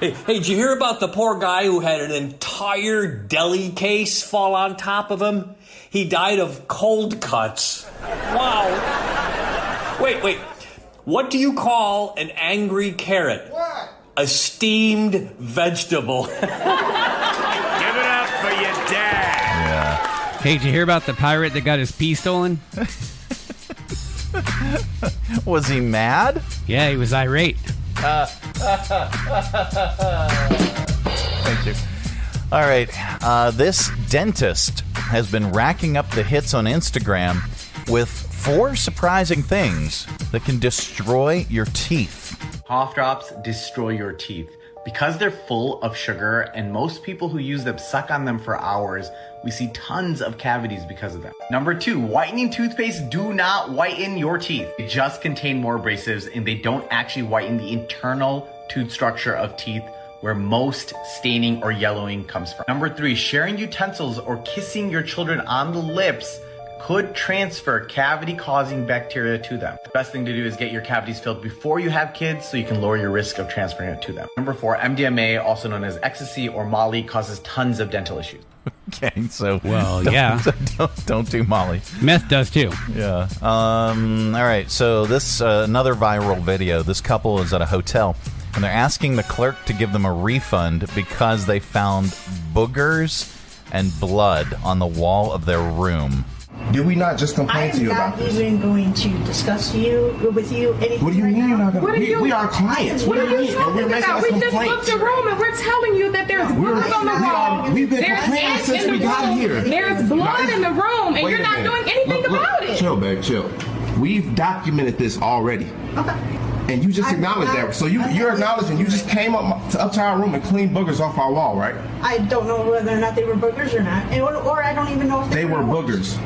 Hey, hey, did you hear about the poor guy who had an entire deli case fall on top of him? He died of cold cuts. Wow. Wait, wait. What do you call an angry carrot? What? A steamed vegetable. Give it up for your dad. Yeah. Hey, did you hear about the pirate that got his pee stolen? Was he mad? Yeah, he was irate. Thank you. All right. Uh, this dentist has been racking up the hits on Instagram with four surprising things that can destroy your teeth. Cough drops destroy your teeth. Because they're full of sugar and most people who use them suck on them for hours, we see tons of cavities because of them. Number two, whitening toothpaste do not whiten your teeth. They just contain more abrasives and they don't actually whiten the internal tooth structure of teeth where most staining or yellowing comes from. Number three, sharing utensils or kissing your children on the lips could transfer cavity causing bacteria to them. The best thing to do is get your cavities filled before you have kids so you can lower your risk of transferring it to them. Number four, MDMA, also known as ecstasy or Molly, causes tons of dental issues. Okay, so Well, don't- yeah. don't, don't do Molly. Meth does too. Yeah. Um. All right. So this uh, another viral video. This couple is at a hotel, and they're asking the clerk to give them a refund because they found boogers and blood on the wall of their room. Did we not just complain to am you not about this? even going to discuss you with you anything. What do you right mean you're not gonna- are we- you- we are clients. What do you mean? And talking we're making about? We just booked a room and we're telling you that there's We're- blood on the we wall. we've been there's complaining ants since in we the got room. here. There's Now, blood it's- in the room, and Wait you're a not minute. doing anything Look, look, about it. Chill, babe, chill. We've documented this already. And you just I- acknowledged I- that. So you, I- you're acknowledging you just came up, to, up to our room and cleaned boogers off our wall, right? I don't know whether or not they were boogers or not, and, or, or I don't even know if they, They were boogers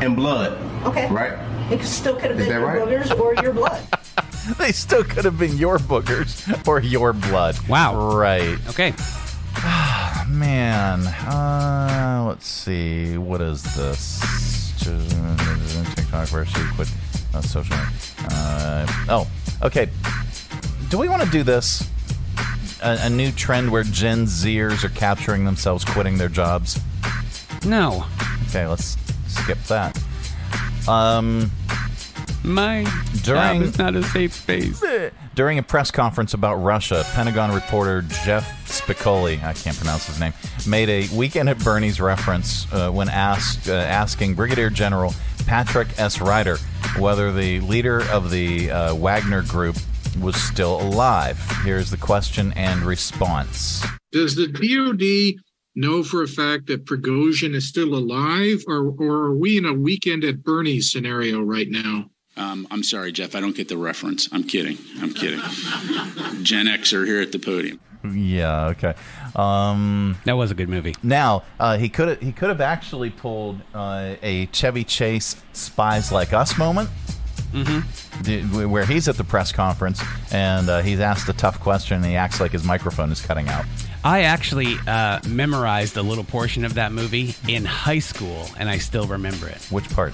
and blood. Okay. Right? It still could have been your right? boogers or your blood. they still could have been your boogers or your blood. Wow. Right. Okay. Man, uh, let's see. What is this? TikTok versus quit uh, social. Uh, oh, okay. Do we want to do this? A, a new trend where Gen Zers are capturing themselves quitting their jobs. No. Okay, let's skip that. Um, my during job is not a safe space. During a press conference about Russia, Pentagon reporter Jeff Spicoli, I can't pronounce his name, made a Weekend at Bernie's reference uh, when asked uh, asking Brigadier General Patrick S. Ryder whether the leader of the uh, Wagner Group was still alive. Here's the question and response. Does the DoD know for a fact that Prigozhin is still alive, or, or are we in a weekend at Bernie's scenario right now? Um, I'm sorry, Jeff. I don't get the reference. I'm kidding. I'm kidding. Gen X are here at the podium. Yeah. Okay. Um, that was a good movie. Now uh, he could he could have actually pulled uh, a Chevy Chase "Spies Like Us" moment, mm-hmm. where he's at the press conference and uh, he's asked a tough question and he acts like his microphone is cutting out. I actually uh, memorized a little portion of that movie in high school, and I still remember it. Which part?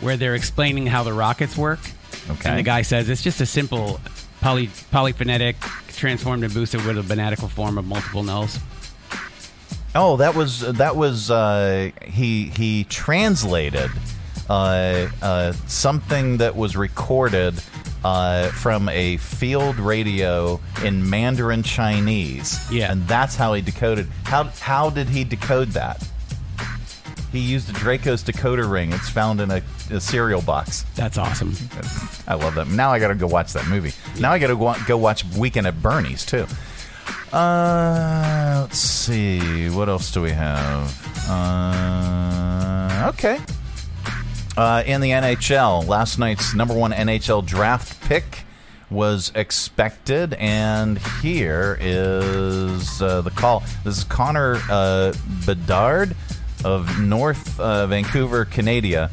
Where they're explaining how the rockets work. Okay. And the guy says it's just a simple poly polyphonetic transformed and boosted with a banatical form of multiple nulls. Oh, that was that was uh, he he translated uh, uh, something that was recorded uh, from a field radio in Mandarin Chinese. Yeah, and that's how he decoded. How how did he decode that? He used a Draco's decoder ring. It's found in a, a cereal box. That's awesome. I love that. Now I got to go watch that movie. Now I got to go, go watch Weekend at Bernie's too. Uh, let's see. What else do we have? Uh, okay. Uh, in the NHL, last night's number one NHL draft pick was expected, and here is uh, the call. This is Connor uh, Bedard of North uh, Vancouver, Canada.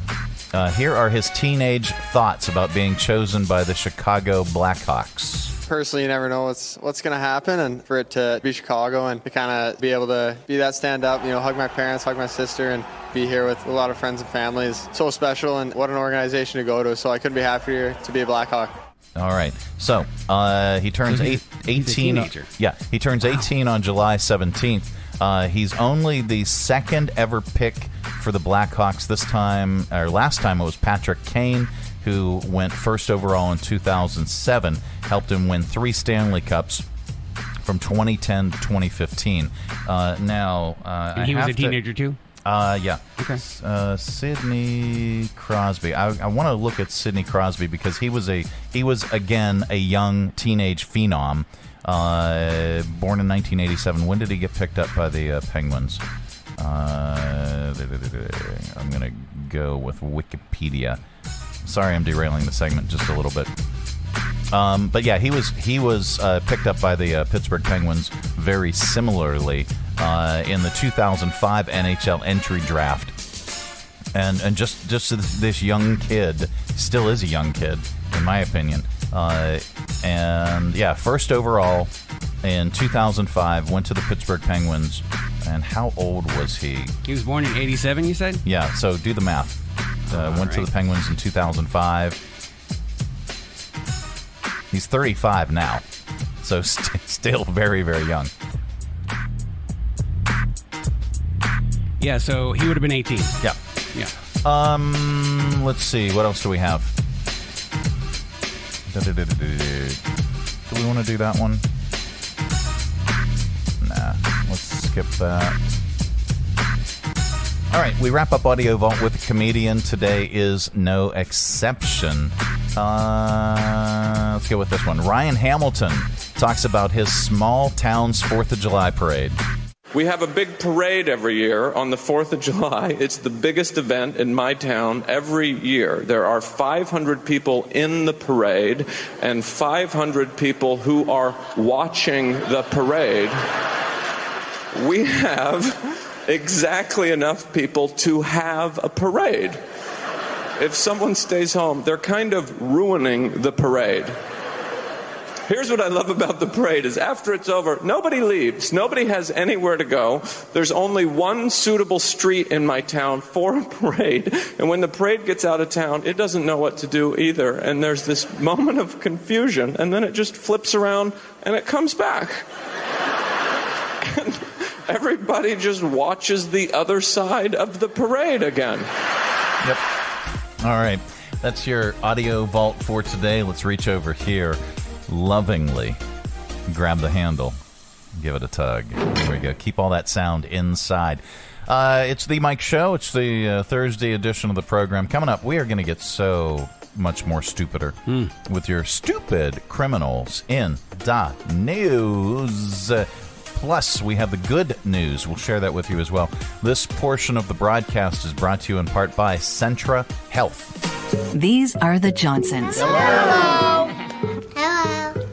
Uh, here are his teenage thoughts about being chosen by the Chicago Blackhawks. personally, you never know what's what's going to happen, and for it to be Chicago and to kind of be able to be that stand up, you know, hug my parents, hug my sister, and be here with a lot of friends and family is so special, and what an organization to go to. So I couldn't be happier to be a Blackhawk. All right. So uh, he turns So eight, he's- he's a 18. Yeah, he turns 18 on July 17th. Uh, he's only the second ever pick for the Blackhawks. This time, or last time, it was Patrick Kane, who went first overall in 2007, helped him win three Stanley Cups from 2010 to 2015. Uh, now, uh, And he was a to- teenager too. uh, yeah. Okay. Uh, Sidney Crosby. I, I want to look at Sidney Crosby because he was a he was again a young teenage phenom. Uh, born in 1987. When did he get picked up by the uh, Penguins? Uh, I'm gonna go with Wikipedia. Sorry, I'm derailing the segment just a little bit. Um, but yeah, he was he was uh, picked up by the uh, Pittsburgh Penguins very similarly in the 2005 NHL entry draft, and and just just this young kid still is a young kid in my opinion, uh, and yeah, first overall in 2005 went to the Pittsburgh Penguins, and how old was he? He was born in '87. You said? Yeah. So do the math. Uh, went to the Penguins in 2005. He's 35 now, so st- still very, very young. Yeah, so he would have been 18. Yeah. Yeah. Um, let's see. What else do we have? Do we want to do that one? Nah. Let's skip that. All right, we wrap up Audio Vault with a comedian. Today is no exception. Uh, let's go with this one. Ryan Hamilton talks about his small town's 4th of July parade. We have a big parade every year on the 4th of July. It's the biggest event in my town every year. There are 500 people in the parade and 500 people who are watching the parade. We have exactly enough people to have a parade. If someone stays home, they're kind of ruining the parade. Here's what I love about the parade is after it's over, nobody leaves. Nobody has anywhere to go. There's only one suitable street in my town for a parade. And when the parade gets out of town, it doesn't know what to do either. And there's this moment of confusion, and then it just flips around and it comes back. And everybody just watches the other side of the parade again. Yep. All right. That's your audio vault for today. Let's reach over here lovingly grab the handle, give it a tug. There we go. Keep all that sound inside. Uh, it's the Mike Show. It's the uh, Thursday edition of the program. Coming up, we are going to get so much more stupider with your stupid criminals in the news. Plus, we have the good news. We'll share that with you as well. This portion of the broadcast is brought to you in part by Centra Health. These are the Johnsons. Hello. Hello.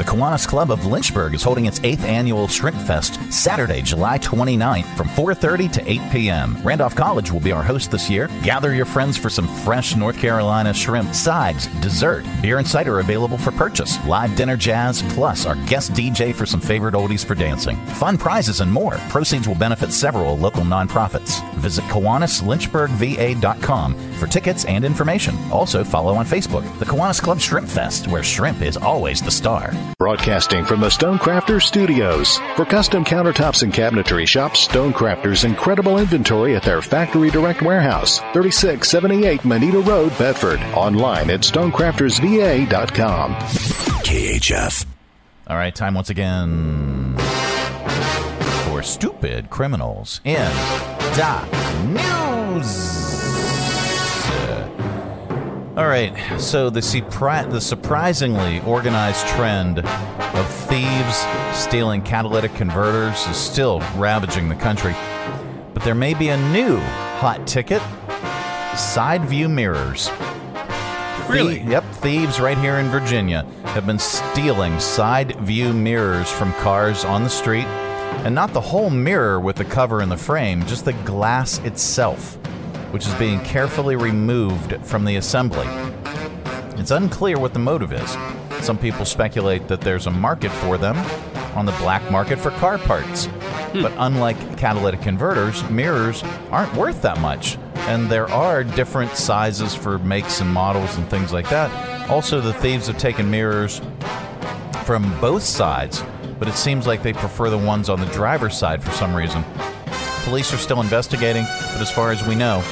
The Kiwanis Club of Lynchburg is holding its 8th annual Shrimp Fest Saturday, July 29th from 4:30 to 8 p.m. Randolph College will be our host this year. Gather your friends for some fresh North Carolina shrimp, sides, dessert, beer and cider available for purchase, live dinner jazz, plus our guest DJ for some favorite oldies for dancing. Fun prizes and more. Proceeds will benefit several local nonprofits. Visit KiwanisLynchburgVA.com for tickets and information. Also follow on Facebook, the Kiwanis Club Shrimp Fest, where shrimp is always the star. Broadcasting from the Stonecrafters Studios. For custom countertops and cabinetry, shop Stonecrafters' incredible inventory at their Factory Direct Warehouse, 3678 Moneta Road, Bedford. Online at stonecraftersva.com. KHF. All right, time once again for stupid criminals in the news. All right, so the, surpri- the surprisingly organized trend of thieves stealing catalytic converters is still ravaging the country. But there may be a new hot ticket side view mirrors. Really? Yep, thieves right here in Virginia have been stealing side view mirrors from cars on the street. And not the whole mirror with the cover and the frame, just the glass itself, which is being carefully removed from the assembly. It's unclear what the motive is. Some people speculate that there's a market for them on the black market for car parts. Hmm. But unlike catalytic converters, mirrors aren't worth that much. And there are different sizes for makes and models and things like that. Also, the thieves have taken mirrors from both sides, but it seems like they prefer the ones on the driver's side for some reason. Police are still investigating, but as far as we know,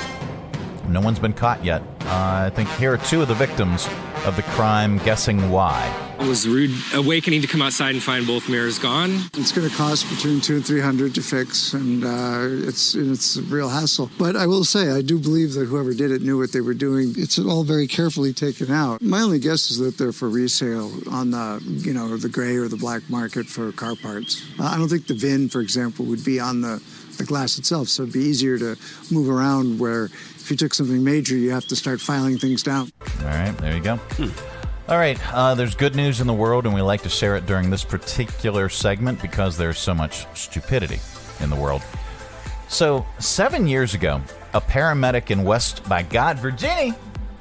no one's been caught yet. Uh, I think here are two of the victims of the crime guessing why. It was a rude awakening to come outside and find both mirrors gone. It's going to cost between two and three hundred to fix, and uh, it's it's a real hassle. But I will say, I do believe that whoever did it knew what they were doing. It's all very carefully taken out. My only guess is that they're for resale on the you know the gray or the black market for car parts. Uh, I don't think the VIN, for example, would be on the the glass itself, so it'd be easier to move around. Where if you took something major, you have to start filing things down. All right, there you go. All right, uh, there's good news in the world, and we like to share it during this particular segment because there's so much stupidity in the world. So, seven years ago, a paramedic in West by God, Virginia,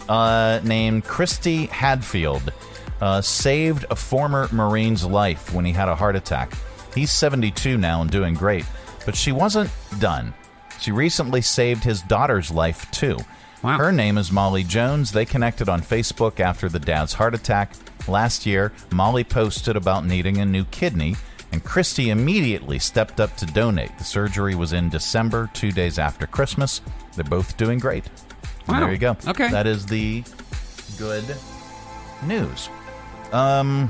uh, named Christy Hadfield, uh, saved a former Marine's life when he had a heart attack. He's 72 now and doing great, but she wasn't done. She recently saved his daughter's life too. Her name is Molly Jones. They connected on Facebook after the dad's heart attack. Last year, Molly posted about needing a new kidney, and Christy immediately stepped up to donate. The surgery was in December, two days after Christmas. They're both doing great. Wow. There you go. Okay. That is the good news. Um,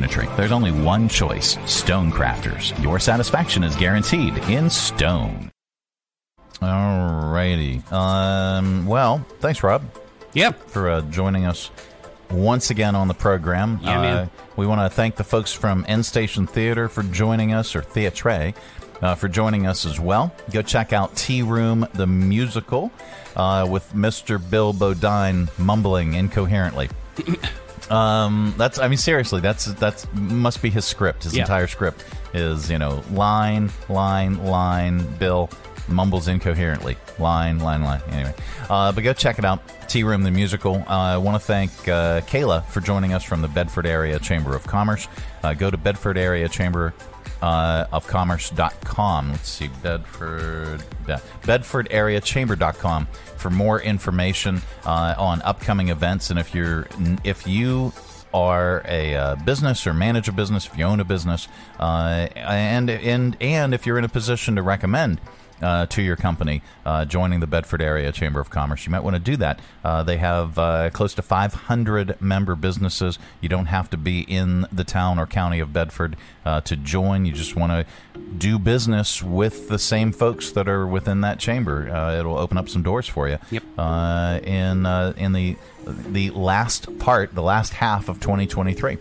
cabinetry, there's only one choice Stonecrafters. Your satisfaction is guaranteed in stone. Alrighty. Um, well, thanks, Rob. Yep. For uh, joining us once again on the program. Yeah, uh. We want to thank the folks from Endstation Theater for joining us, or Theatre, uh, for joining us as well. Go check out Tea Room, the musical, uh, with Mr. Bill Bodine mumbling incoherently. Um, that's. I mean, seriously, that's that's must be his script. His Yeah. entire script is you know line, line, line. Bill mumbles incoherently. Line, line, line. Anyway, uh, but go check it out. Tea Room the musical. Uh, I want to thank uh, Kayla for joining us from the Bedford Area Chamber of Commerce. Uh, go to Bedford Area Chamber uh, of commerce.com. Let's see, Bedford, Be- bedfordareachamber.com for more information uh, on upcoming events. And if you're, if you are a uh, business or manage a business, if you own a business, uh, and and and if you're in a position to recommend uh, to your company uh, joining the Bedford Area Chamber of Commerce. You might want to do that. Uh, they have uh, close to 500 member businesses. You don't have to be in the town or county of Bedford uh, to join. You just want to do business with the same folks that are within that chamber. Uh, it'll open up some doors for you. Yep. Uh, in uh, in the the last part, the last half of 2023.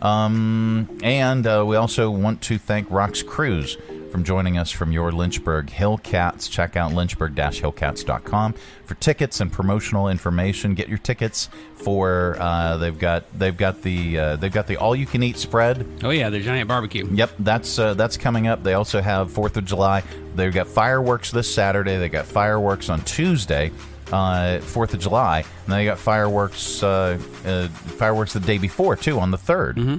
Um, and uh, we also want to thank Rox Cruz from joining us from your Lynchburg Hillcats. Check out lynchburg-hillcats.com for tickets and promotional information. Get your tickets for uh, they've got they've got the uh, they've got the all you can eat spread. Oh yeah, the giant barbecue. Yep, that's uh, that's coming up. They also have Fourth of July. They've got fireworks this Saturday. They got fireworks on Tuesday, uh, Fourth of July, and they got fireworks uh, uh, fireworks the day before too on the 3rd Mm-hmm.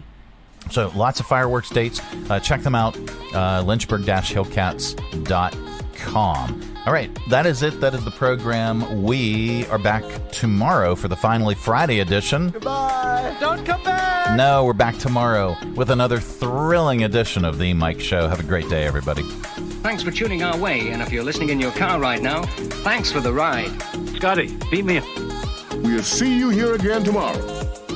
So lots of fireworks dates. Uh, check them out. Uh, Lynchburg-Hillcats.com. All right, that is it. That is the program. We are back tomorrow for the finally Friday edition. Goodbye. Don't come back. No, we're back tomorrow with another thrilling edition of The Mike Show. Have a great day, everybody. Thanks for tuning our way, and if you're listening in your car right now, thanks for the ride. Scotty, beat me. We'll see you here again tomorrow.